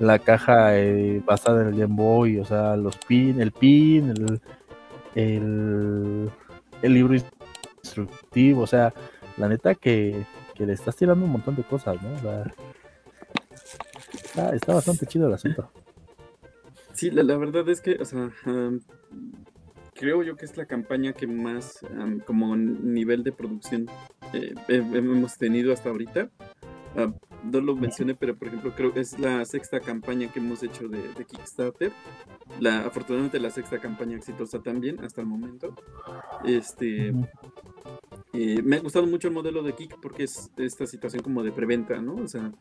Speaker 1: la caja eh, basada en el Game Boy, o sea, los pin, el pin, el, el, libro instructivo, o sea, la neta que, que, le estás tirando un montón de cosas, ¿no? O sea, está, está, bastante chido el asunto.
Speaker 2: Sí, la, verdad es que, o sea, creo yo que es la campaña que más, como nivel de producción, eh, hemos tenido hasta ahorita. Ah, no lo mencioné, pero por ejemplo, creo que es la sexta campaña que hemos hecho de, Kickstarter. La, afortunadamente la sexta campaña exitosa también hasta el momento. Este, eh, me ha gustado mucho el modelo de Kick porque es esta situación como de preventa, ¿no? O sea,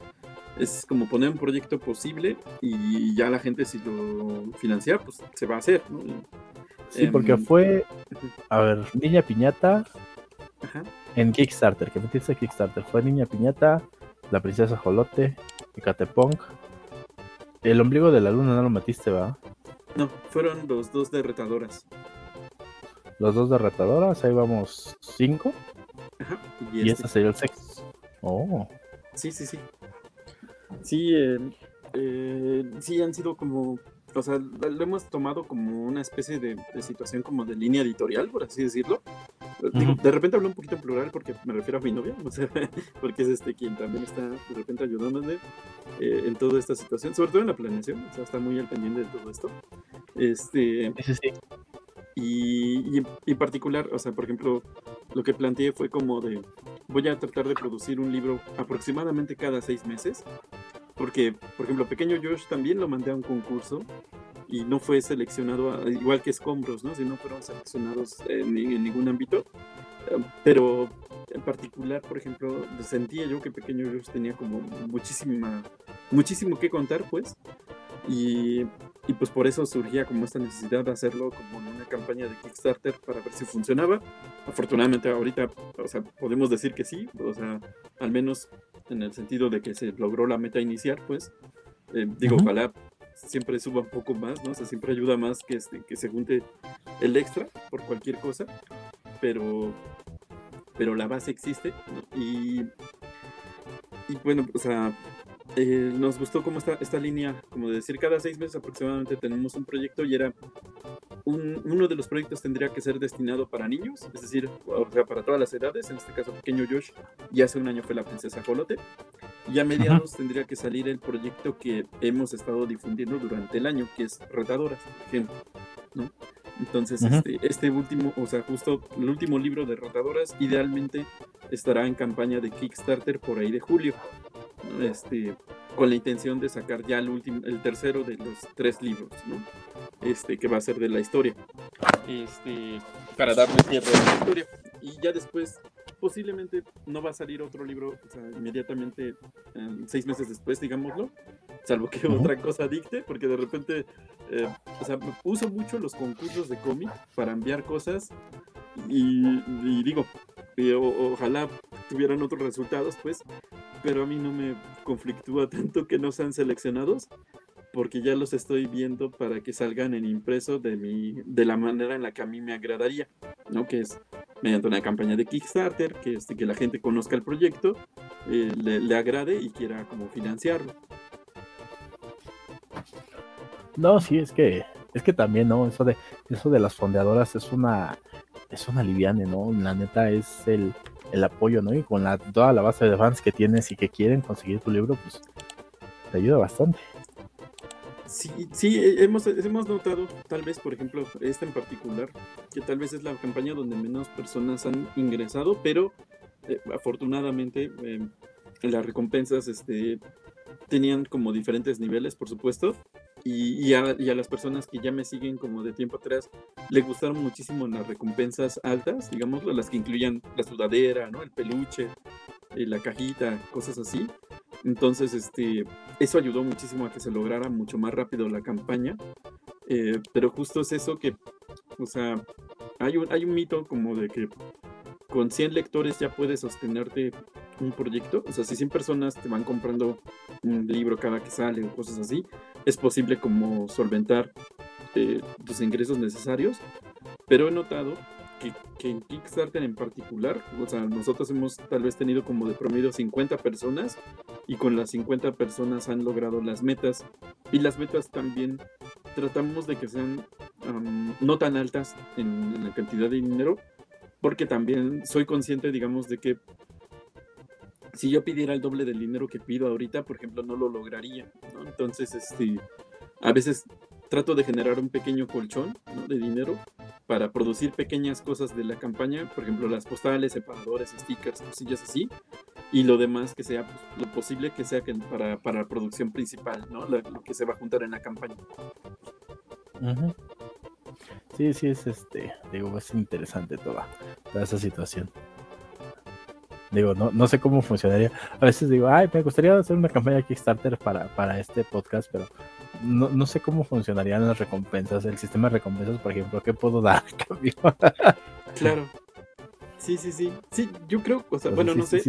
Speaker 2: es como poner un proyecto posible y ya la gente si lo financia, pues se va a hacer, ¿no?
Speaker 1: Sí, porque em, fue, a ver, Niña Piñata en Kickstarter, que metiste Kickstarter, fue Niña Piñata, la princesa Jolote, Icatepong. El ombligo de la luna no lo metiste, ¿va?
Speaker 2: No, fueron los dos de retadoras.
Speaker 1: Los dos de retadoras, ahí vamos cinco. Ajá. Y, este, sería el sexto. Oh.
Speaker 2: Sí, sí, sí. Sí, eh, eh, sí han sido como o sea, lo hemos tomado como una especie de, situación como de línea editorial, por así decirlo. Digo, de repente hablo un poquito en plural porque me refiero a mi novia, o sea, (laughs) porque es este quien también está de repente ayudándome eh, en toda esta situación, sobre todo en la planeación, o sea, está muy al pendiente de todo esto. Este, sí, sí. Y, y, en particular, o sea, por ejemplo, lo que planteé fue como de, voy a tratar de producir un libro aproximadamente cada seis meses porque, por ejemplo, Pequeño Josh también lo mandé a un concurso y no fue seleccionado, igual que Escombros, ¿no? Si no fueron seleccionados en, ningún ámbito. Eh, pero en particular, por ejemplo, sentía yo que Pequeño Josh tenía como muchísima, muchísimo que contar, pues. Y, y, pues por eso surgía como esta necesidad de hacerlo como en una campaña de Kickstarter para ver si funcionaba. Afortunadamente ahorita, o sea, podemos decir que sí, o sea, al menos en el sentido de que se logró la meta inicial, pues. Eh, digo, ojalá siempre suba un poco más, ¿no? O sea, siempre ayuda más que, este, que se junte el extra por cualquier cosa, pero, pero la base existe, Y, y bueno, o sea, eh, nos gustó como esta, esta línea, como de decir, cada seis meses aproximadamente tenemos un proyecto y era uno de los proyectos tendría que ser destinado para niños, es decir, o sea, para todas las edades, en este caso pequeño Josh, y hace un año fue la princesa Jolote, y a mediados tendría que salir el proyecto que hemos estado difundiendo durante el año, que es Retadoras, por ejemplo, ¿no? Entonces, este, este, último, o sea, justo el último libro de Rotadoras, idealmente estará en campaña de Kickstarter por ahí de julio. Este, con la intención de sacar ya el último, el tercero de los tres libros, ¿no? Este, que va a ser de la historia. Este, para darle cierre a la historia. Y ya después, posiblemente no va a salir otro libro, o sea, inmediatamente, seis meses después, digámoslo, salvo que otra cosa dicte, porque de repente, eh, o sea, uso mucho los concursos de cómic para enviar cosas y, digo, ojalá tuvieran otros resultados, pues, pero a mí no me conflictúa tanto que no sean seleccionados, porque ya los estoy viendo para que salgan en impreso de, mi, de la manera en la que a mí me agradaría, ¿no? Que es mediante una campaña de Kickstarter, que, este, que la gente conozca el proyecto, eh, le, agrade y quiera como financiarlo.
Speaker 1: No, sí, es que, es que también, ¿no? Eso de, eso de las fondeadoras es una, es una liviane, ¿no? La neta es el, el apoyo, ¿no? Y con la, toda la base de fans que tienes y que quieren conseguir tu libro, pues te ayuda bastante.
Speaker 2: Sí, sí, eh, hemos, hemos notado, tal vez, por ejemplo, esta en particular, que tal vez es la campaña donde menos personas han ingresado, pero eh, afortunadamente eh, las recompensas este, tenían como diferentes niveles, por supuesto, y, a, las personas que ya me siguen como de tiempo atrás, le gustaron muchísimo las recompensas altas, digamos, las que incluían la sudadera, ¿no? El peluche, eh, la cajita, cosas así. Entonces, este, eso ayudó muchísimo a que se lograra mucho más rápido la campaña. Eh, pero justo es eso que, o sea, hay un, hay un mito como de que con 100 lectores ya puedes sostenerte un proyecto. O sea, si 100 personas te van comprando un libro cada que sale o cosas así, es posible como solventar eh, tus ingresos necesarios. Pero he notado que, que, en Kickstarter en particular, o sea, nosotros hemos tal vez tenido como de promedio 50 personas y con las 50 personas han logrado las metas. Y las metas también tratamos de que sean no tan altas en la cantidad de dinero, porque también soy consciente, digamos, de que si yo pidiera el doble del dinero que pido ahorita, por ejemplo, no lo lograría. Entonces, este, a veces trato de generar un pequeño colchón de dinero para producir pequeñas cosas de la campaña, por ejemplo, las postales, separadores, stickers, cosillas así, y lo demás que sea pues, lo posible que sea que para, para la producción principal, ¿no? Lo, que se va a juntar en la campaña.
Speaker 1: Sí, sí, es este, digo, es interesante toda, toda esa situación. Digo, no, no sé cómo funcionaría. A veces digo, ay, me gustaría hacer una campaña Kickstarter para, para este podcast, pero no, no sé cómo funcionarían las recompensas, el sistema de recompensas, por ejemplo, ¿qué puedo dar
Speaker 2: claro. Sí, sí, sí. Sí, yo creo, o sea, bueno, no sé.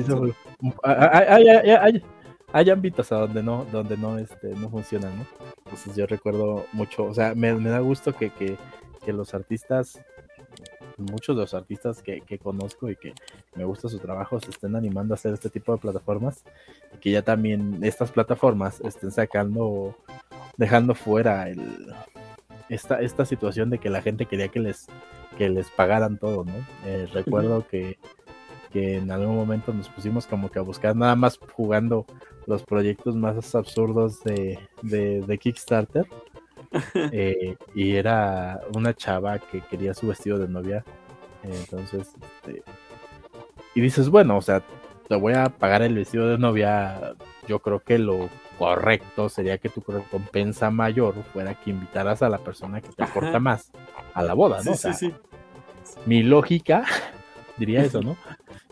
Speaker 1: hay, ámbitos a donde no, donde no, este, no funcionan, ¿no? Entonces yo recuerdo mucho, o sea, me, me da gusto que, que, que los artistas muchos de los artistas que, conozco y que me gusta su trabajo se estén animando a hacer este tipo de plataformas y que ya también estas plataformas estén sacando, dejando fuera el, esta, esta situación de que la gente quería que les, que les pagaran todo, ¿no? Eh, recuerdo que, que en algún momento nos pusimos como que a buscar nada más jugando los proyectos más absurdos de, de Kickstarter (laughs) eh, y era una chava que quería su vestido de novia. entonces, este, y dices, bueno, o sea, te voy a pagar el vestido de novia. Yo creo que lo correcto sería que tu recompensa mayor fuera que invitaras a la persona que te aporta más a la boda, ¿no? Mi lógica (laughs) diría eso, ¿no?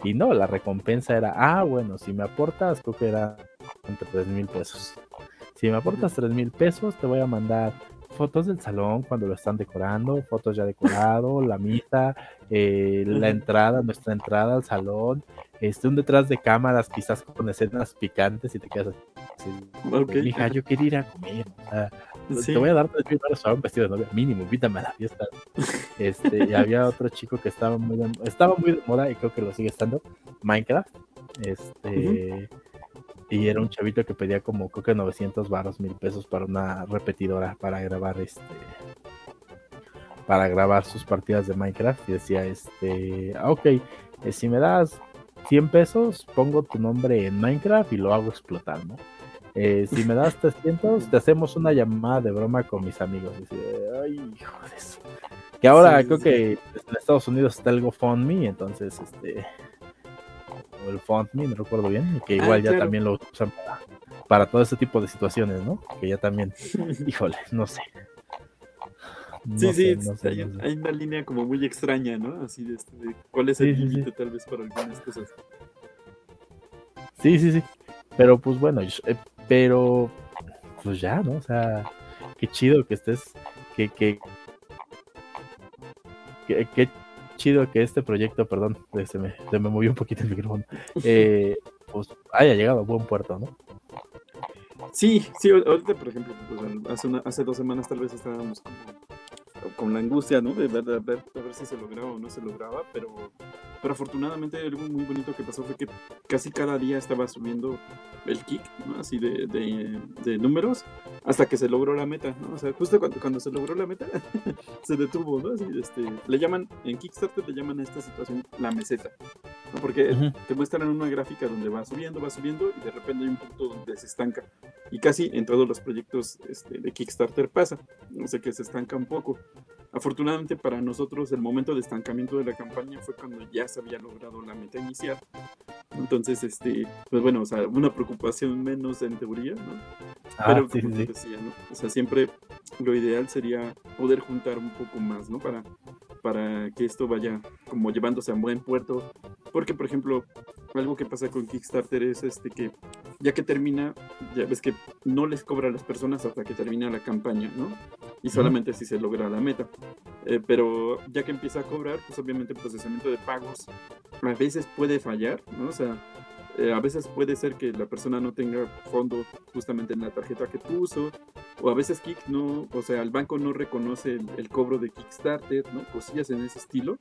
Speaker 1: Y no, la recompensa era, ah, bueno, si me aportas, creo que era entre 3 mil pesos. Si me aportas 3 mil pesos, te voy a mandar fotos del salón cuando lo están decorando, fotos ya decorado, la misa, eh, la entrada, nuestra entrada al salón, este, un detrás de cámaras, quizás con escenas picantes y te quedas así. Okay. Mija, yo quiero ir a comer. Te voy a dar tres un vestido de novia, mínimo, invítame a la fiesta. (laughs) Este, y había otro chico que estaba muy de, estaba muy de moda y creo que lo sigue estando, Minecraft. Este. Y era un chavito que pedía como, creo que 900 baros, mil pesos para una repetidora para grabar este para grabar sus partidas de Minecraft y decía, este, ah, ok, eh, si me das 100 pesos, pongo tu nombre en Minecraft y lo hago explotar, ¿no? Eh, si me das 300, te hacemos una llamada de broma con mis amigos. ay, hijo de eso. Que ahora creo que en Estados Unidos está el GoFundMe, entonces, este, o el FundMe, no recuerdo bien, que ah, igual ya también lo usan para, para todo ese tipo de situaciones, ¿no? Que ya también, (laughs) híjole, no sé.
Speaker 2: Sí, sí, hay, una línea como muy extraña, ¿no? Así de, este, cuál es el límite tal vez para algunas cosas.
Speaker 1: Sí, sí, sí. Pero pues bueno, eh, pero pues ya, ¿no? O sea, qué chido que estés, que, que, qué chido que este proyecto, perdón, se me, se me movió un poquito el micrófono, (laughs) eh, pues haya llegado a buen puerto, ¿no?
Speaker 2: Sí, sí, ahorita, por ejemplo, pues, hace, hace dos semanas tal vez estábamos como con la angustia, ¿no? De ver, ver, si se lograba o no se lograba, pero, pero afortunadamente algo muy bonito que pasó fue que casi cada día estaba subiendo el kick, ¿no? Así de, de, números, hasta que se logró la meta, ¿no? O sea, justo cuando, cuando se logró la meta, (laughs) se detuvo, ¿no? Así, este, le llaman, en Kickstarter le llaman a esta situación la meseta, ¿no? Porque te muestran una gráfica donde va subiendo, va subiendo, y de repente hay un punto donde se estanca. Y casi en todos los proyectos este, de Kickstarter pasa, no sé que se estanca un poco. Afortunadamente para nosotros el momento de estancamiento de la campaña fue cuando ya se había logrado la meta inicial. Entonces, este, pues bueno, o sea, una preocupación menos en teoría, ¿no? Ah, Pero como decía, ¿no? O sea, siempre lo ideal sería poder juntar un poco más, ¿no? Para, para que esto vaya como llevándose a buen puerto. Porque, por ejemplo, algo que pasa con Kickstarter es este que ya que termina, ya ves que no les cobra a las personas hasta que termina la campaña, ¿no? Y solamente si se logra la meta. Eh, pero ya que empieza a cobrar, pues obviamente el procesamiento de pagos a veces puede fallar, ¿no? O sea, eh, a veces puede ser que la persona no tenga fondo justamente en la tarjeta que puso, o a veces Kick no, o sea, el banco no reconoce el, cobro de Kickstarter, ¿no? Cosillas en ese estilo.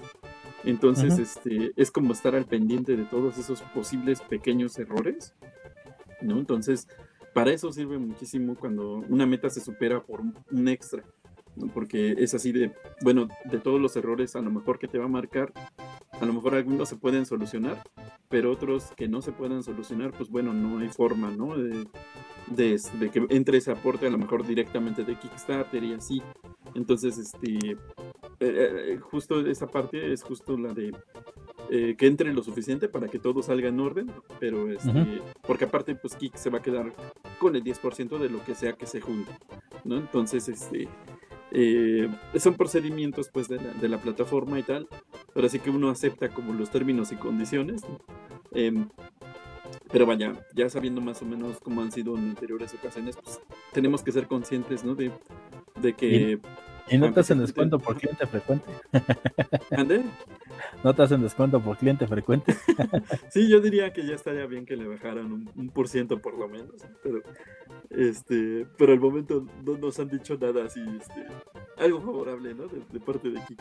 Speaker 2: Entonces, este, es como estar al pendiente de todos esos posibles pequeños errores, ¿no? Entonces, para eso sirve muchísimo cuando una meta se supera por un, extra, porque es así de, bueno, de todos los errores a lo mejor que te va a marcar, a lo mejor algunos se pueden solucionar, pero otros que no se puedan solucionar, pues bueno, no hay forma, ¿no? De, de, que entre ese aporte a lo mejor directamente de Kickstarter y así. Entonces, este, eh, eh, justo esa parte es justo la de eh, que entre lo suficiente para que todo salga en orden, pero este, porque aparte pues Kik se va a quedar con el 10% de lo que sea que se junte, ¿no? Entonces, este, eh, son procedimientos pues de la, de la, plataforma y tal, pero así que uno acepta como los términos y condiciones. Em, pero vaya, ya sabiendo más o menos cómo han sido en anteriores ocasiones, pues tenemos que ser conscientes, ¿no? De, de que...
Speaker 1: ¿Y (laughs) no te hacen descuento por cliente frecuente?
Speaker 2: ¿Ande?
Speaker 1: ¿No te hacen descuento por cliente frecuente?
Speaker 2: sí, yo diría que ya estaría bien que le bajaran un, por ciento por lo menos. Pero, este, pero al momento no nos han dicho nada así, este, algo favorable, ¿no? De, parte de aquí.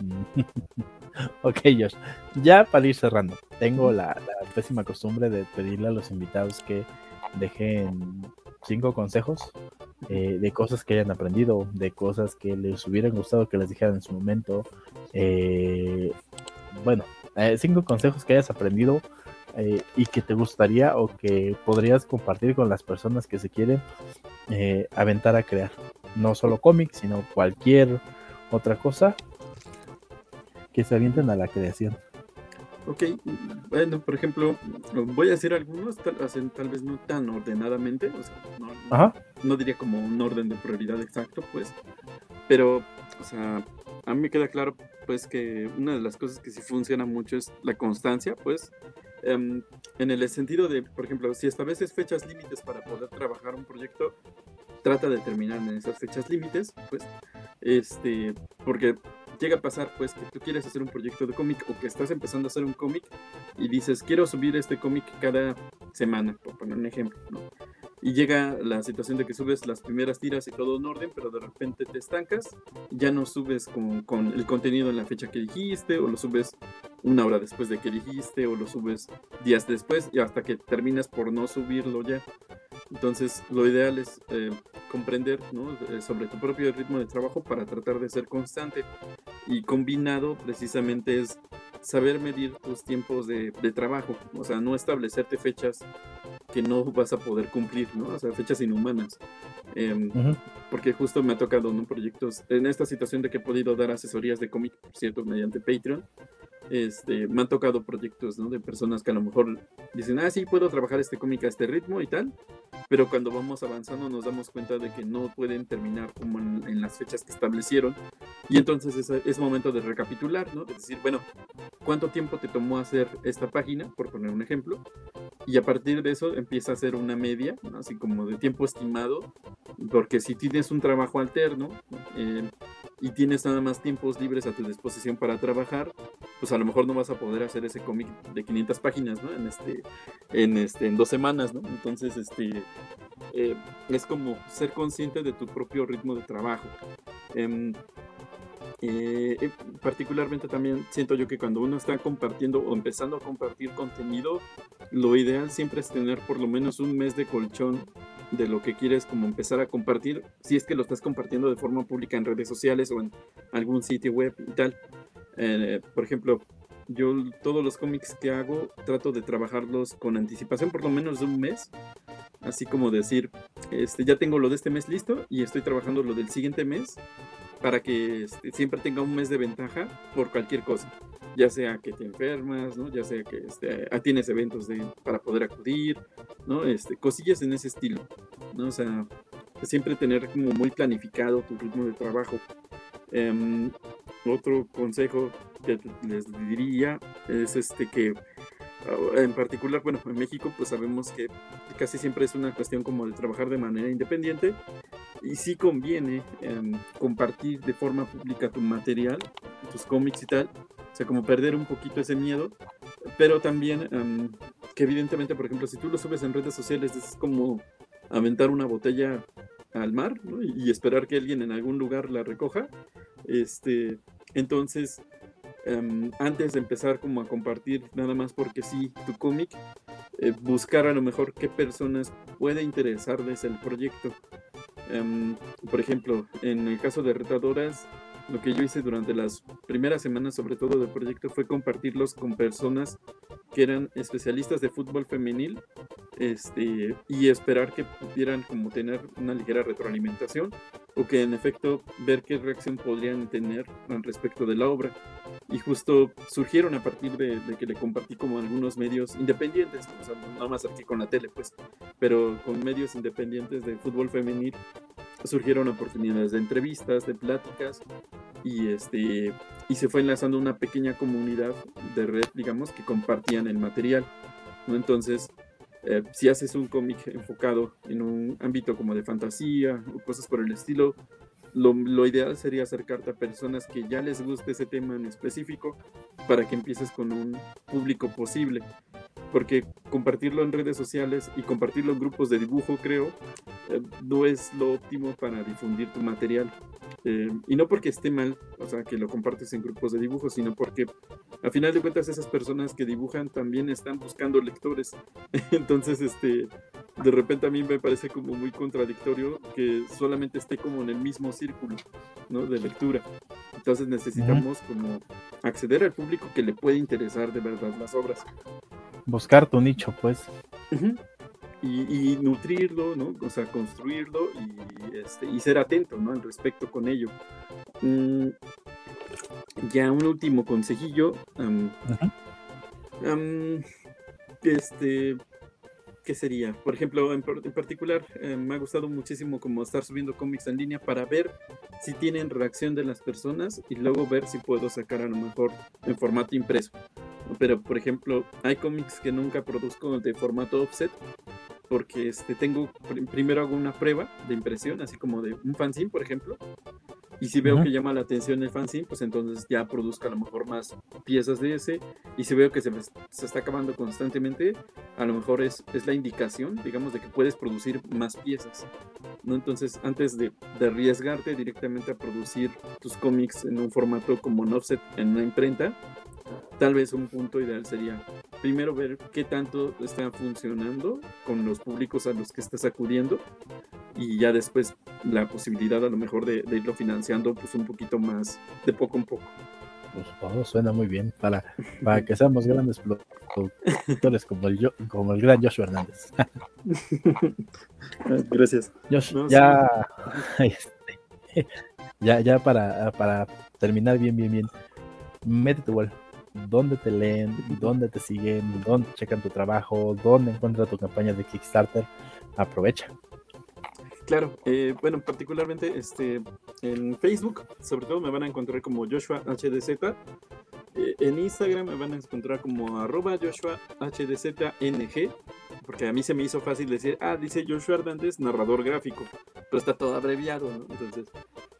Speaker 2: (laughs)
Speaker 1: ok, Josh. Ya para ir cerrando, tengo la, la pésima costumbre de pedirle a los invitados que dejen cinco consejos eh, de cosas que hayan aprendido, de cosas que les hubieran gustado que les dijeran en su momento. Eh, bueno, eh, cinco consejos que hayas aprendido y que te gustaría o que podrías compartir con las personas que se quieren aventar a crear. No solo cómics, sino cualquier otra cosa que se avienten a la creación.
Speaker 2: Ok, bueno, por ejemplo, voy a decir algunos, tal, tal vez no tan ordenadamente, o sea, no, diría como un orden de prioridad exacto, pues, pero, o sea, a mí me queda claro, pues, que una de las cosas que sí funciona mucho es la constancia, pues, em, en el sentido de, por ejemplo, si estableces fechas límites para poder trabajar un proyecto, trata de terminar en esas fechas límites, pues, este, porque llega a pasar pues que tú quieres hacer un proyecto de cómic o que estás empezando a hacer un cómic y dices quiero subir este cómic cada semana, por poner un ejemplo, ¿no? Y llega la situación de que subes las primeras tiras y todo en orden, pero de repente te estancas, ya no subes con, con el contenido en la fecha que dijiste, o lo subes una hora después de que dijiste, o lo subes días después, y hasta que terminas por no subirlo ya. Entonces, lo ideal es eh, comprender sobre tu propio ritmo de trabajo para tratar de ser constante. Y combinado precisamente es saber medir tus tiempos de, trabajo, o sea, no establecerte fechas que no vas a poder cumplir, ¿no? O sea, fechas inhumanas. Em, porque justo me ha tocado en proyectos, en esta situación de que he podido dar asesorías de cómic, por cierto, mediante Patreon, este, me han tocado proyectos de personas que a lo mejor dicen, ah, sí, puedo trabajar este cómic a este ritmo y tal, pero cuando vamos avanzando nos damos cuenta de que no pueden terminar como en, las fechas que establecieron y entonces es, momento de recapitular, ¿no? De decir, bueno, ¿cuánto tiempo te tomó hacer esta página, por poner un ejemplo? Y a partir de eso empieza a hacer una media, así como de tiempo estimado, porque si tienes un trabajo alterno eh, y tienes nada más tiempos libres a tu disposición para trabajar, pues a lo mejor no vas a poder hacer ese cómic de 500 páginas, ¿no? En este, en este, en dos semanas, ¿no? Entonces, este, eh, es como ser consciente de tu propio ritmo de trabajo. Em, eh, eh, particularmente también siento yo que cuando uno está compartiendo o empezando a compartir contenido, lo ideal siempre es tener por lo menos un mes de colchón de lo que quieres como empezar a compartir, si es que lo estás compartiendo de forma pública en redes sociales o en algún sitio web y tal. Eh, por ejemplo, yo todos los cómics que hago trato de trabajarlos con anticipación por lo menos de un mes. Así como decir, este, ya tengo lo de este mes listo y estoy trabajando lo del siguiente mes para que este, siempre tenga un mes de ventaja por cualquier cosa. Ya sea que te enfermas, ¿no? ya sea que este, tienes eventos de, para poder acudir, ¿no? este, cosillas en ese estilo. ¿no? O sea, siempre tener como muy planificado tu ritmo de trabajo. Em, otro consejo que les diría es este que en particular, bueno, en México pues sabemos que casi siempre es una cuestión como de trabajar de manera independiente y sí conviene em, compartir de forma pública tu material, tus cómics y tal, o sea, como perder un poquito ese miedo, pero también em, que evidentemente, por ejemplo, si tú lo subes en redes sociales es como aventar una botella al mar y, esperar que alguien en algún lugar la recoja. Este, entonces, em, antes de empezar como a compartir nada más porque sí tu cómic, eh, buscar a lo mejor qué personas puede interesarles el proyecto. Em, por ejemplo, en el caso de Retadoras, lo que yo hice durante las primeras semanas, sobre todo del proyecto, fue compartirlos con personas que eran especialistas de fútbol femenil este, y esperar que pudieran como tener una ligera retroalimentación o que en efecto ver qué reacción podrían tener al respecto de la obra. Y justo surgieron a partir de, que le compartí como algunos medios independientes, no más aquí con la tele, pues, pero con medios independientes de fútbol femenil surgieron oportunidades de entrevistas, de pláticas y este y se fue enlazando una pequeña comunidad de red, digamos, que compartían el material. ¿no? Entonces, eh, si haces un cómic enfocado en un ámbito como de fantasía o cosas por el estilo, lo, lo, ideal sería acercarte a personas que ya les guste ese tema en específico para que empieces con un público posible porque compartirlo en redes sociales y compartirlo en grupos de dibujo, creo, eh, no es lo óptimo para difundir tu material. Eh, y no porque esté mal, o sea, que lo compartes en grupos de dibujo, sino porque a final de cuentas esas personas que dibujan también están buscando lectores. (laughs) Entonces, este, de repente a mí me parece como muy contradictorio que solamente esté como en el mismo círculo, ¿no? De lectura. Entonces necesitamos como acceder al público que le puede interesar de verdad las obras
Speaker 1: buscar tu nicho, pues.
Speaker 2: y, nutrirlo, ¿no? O sea, construirlo y, este, y ser atento, ¿no? Al respecto con ello. Mm, ya un último consejillo. este, ¿qué sería? Por ejemplo, en, particular, eh, me ha gustado muchísimo como estar subiendo cómics en línea para ver si tienen reacción de las personas y luego ver si puedo sacar a lo mejor en formato impreso. Pero, por ejemplo, hay cómics que nunca produzco de formato offset porque este, tengo, primero hago una prueba de impresión, así como de un fanzine, por ejemplo, y si veo que llama la atención el fanzine, pues entonces ya produzco a lo mejor más piezas de ese. Y si veo que se, se está acabando constantemente, a lo mejor es, es, la indicación, digamos, de que puedes producir más piezas. ¿no? Entonces, antes de, de arriesgarte directamente a producir tus cómics en un formato como un offset en una imprenta, tal vez un punto ideal sería primero ver qué tanto está funcionando con los públicos a los que estás acudiendo y ya después la posibilidad a lo mejor de, irlo financiando pues un poquito más de poco en poco.
Speaker 1: Pues todo suena muy bien para, (laughs) para que seamos grandes productores como el, como el gran Joshua Hernández. (laughs) (laughs)
Speaker 2: Gracias.
Speaker 1: ya, este, ya, ya para, para terminar bien, bien, bien, métete igual. ¿Dónde te leen? ¿Dónde te siguen? ¿Dónde checan tu trabajo? ¿Dónde encuentras tu campaña de Kickstarter? Aprovecha.
Speaker 2: Claro, eh, bueno, particularmente este, en Facebook, sobre todo me van a encontrar como Joshua HDZ. Eh, en Instagram me van a encontrar como arroba Joshua HDZNG, porque a mí se me hizo fácil decir, ah, dice Joshua Hernández, narrador gráfico, pero está todo abreviado, ¿no? Entonces,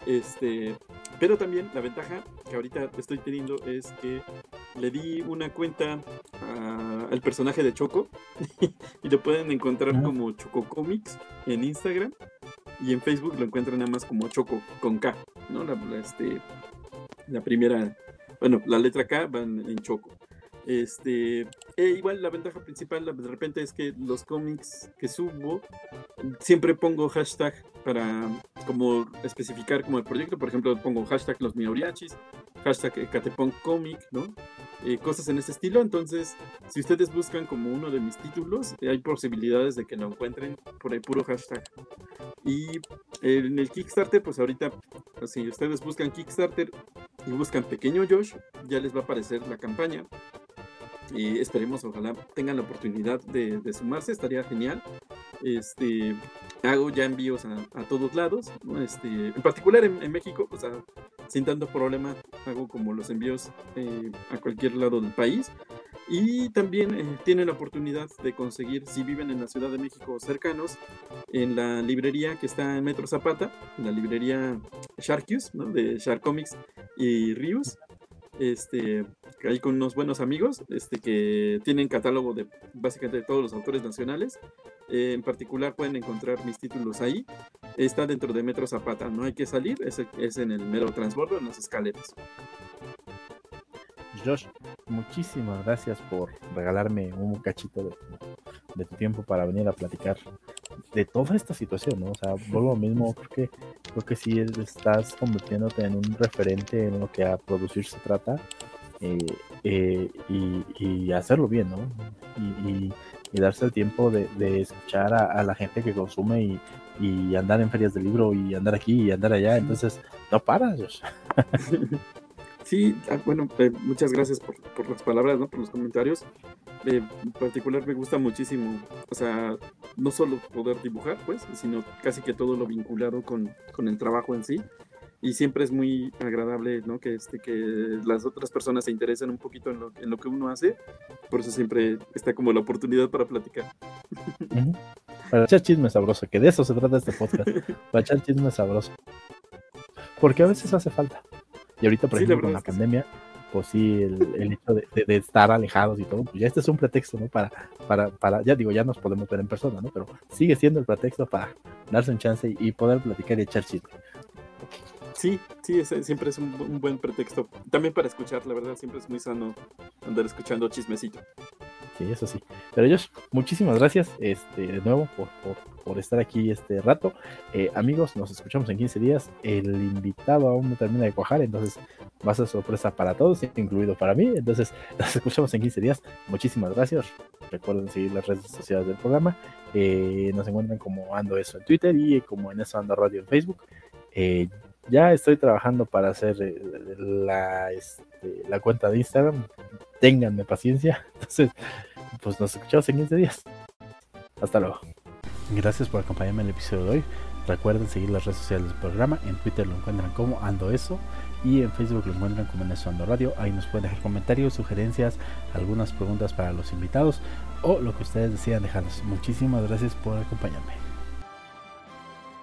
Speaker 2: este, pero también la ventaja que ahorita estoy teniendo es que le di una cuenta al personaje de Choco (laughs) y lo pueden encontrar como Choco Comics en Instagram y en Facebook lo encuentran nada más como Choco con K, ¿no? La, este, la primera, bueno, la letra K va en, Choco. Este, e igual la ventaja principal de repente es que los cómics que subo siempre pongo hashtag para como especificar como el proyecto, por ejemplo pongo hashtag los miauriachis, hashtag Catepong Comic, ¿no? Eh, cosas en ese estilo. Entonces, si ustedes buscan como uno de mis títulos, eh, hay posibilidades de que lo encuentren por el puro hashtag. Y en el Kickstarter, pues ahorita, si ustedes buscan Kickstarter y buscan Pequeño Josh, ya les va a aparecer la campaña. Y esperemos, ojalá tengan la oportunidad de, sumarse, estaría genial. Este, hago ya envíos a, todos lados, este, en particular en, México, o sea, sin tanto problema, hago como los envíos eh, a cualquier lado del país. Y también eh, tienen la oportunidad de conseguir, si viven en la Ciudad de México cercanos, en la librería que está en Metro Zapata, en la librería Sharkius, ¿no? de Shark Comics y Rius este, ahí con unos buenos amigos, este, que tienen catálogo de básicamente de todos los autores nacionales. Eh, en particular pueden encontrar mis títulos ahí. Está dentro de Metro Zapata, no hay que salir, es, es en el mero transbordo, en las escaleras.
Speaker 1: Josh, muchísimas gracias por regalarme un cachito de, de tu tiempo para venir a platicar de toda esta situación, ¿no? O sea, vuelvo lo mismo, creo que, creo que sí estás convirtiéndote en un referente en lo que a producir se trata eh, eh, y, hacerlo bien, ¿no? Y, darse el tiempo de, escuchar a, la gente que consume y, andar en ferias de libro y andar aquí y andar allá, entonces no paras. (laughs)
Speaker 2: Sí, ah, bueno, eh, muchas gracias por, por, las palabras, ¿no? Por los comentarios. en particular me gusta muchísimo, o sea, no solo poder dibujar, pues, sino casi que todo lo vinculado con, con el trabajo en sí. Y siempre es muy agradable, ¿no? Que, este, que las otras personas se interesen un poquito en lo, en lo que uno hace. Por eso siempre está como la oportunidad para platicar.
Speaker 1: Para echar chisme sabroso, que de eso se trata este podcast. (laughs) para echar chisme sabroso. Porque a veces hace falta. Y ahorita, por ejemplo, con la pandemia, pues sí, el, hecho de, estar alejados y todo, pues ya este es un pretexto, ¿no? Para, para, para, ya digo, ya nos podemos ver en persona, ¿no? Pero sigue siendo el pretexto para darse un chance y, poder platicar y echar chisme.
Speaker 2: Sí, sí, siempre es un, buen pretexto. También para escuchar, la verdad, siempre es muy sano andar escuchando chismecito.
Speaker 1: Sí, eso sí. Pero ellos, muchísimas gracias este, de nuevo por, por, estar aquí este rato. Eh, amigos, nos escuchamos en 15 días. El invitado aún no termina de cuajar, entonces va a ser sorpresa para todos, incluido para mí. Entonces, (laughs) nos escuchamos en 15 días. Muchísimas gracias. Recuerden seguir las redes sociales del programa. Eh, nos encuentran como Ando Eso en Twitter y como en Eso Ando Radio en Facebook. Eh, ya estoy trabajando para hacer la, este, la cuenta de Instagram. Ténganme paciencia. (laughs) Entonces, pues nos escuchamos en 15 días. Hasta luego. Gracias por acompañarme en el episodio de hoy. Recuerden seguir las redes sociales del programa. En Twitter lo encuentran como Ando Eso. Y en Facebook lo encuentran como Ando Radio. Ahí nos pueden dejar comentarios, sugerencias, algunas preguntas para los invitados o lo que ustedes decidan dejarnos. Muchísimas gracias por acompañarme.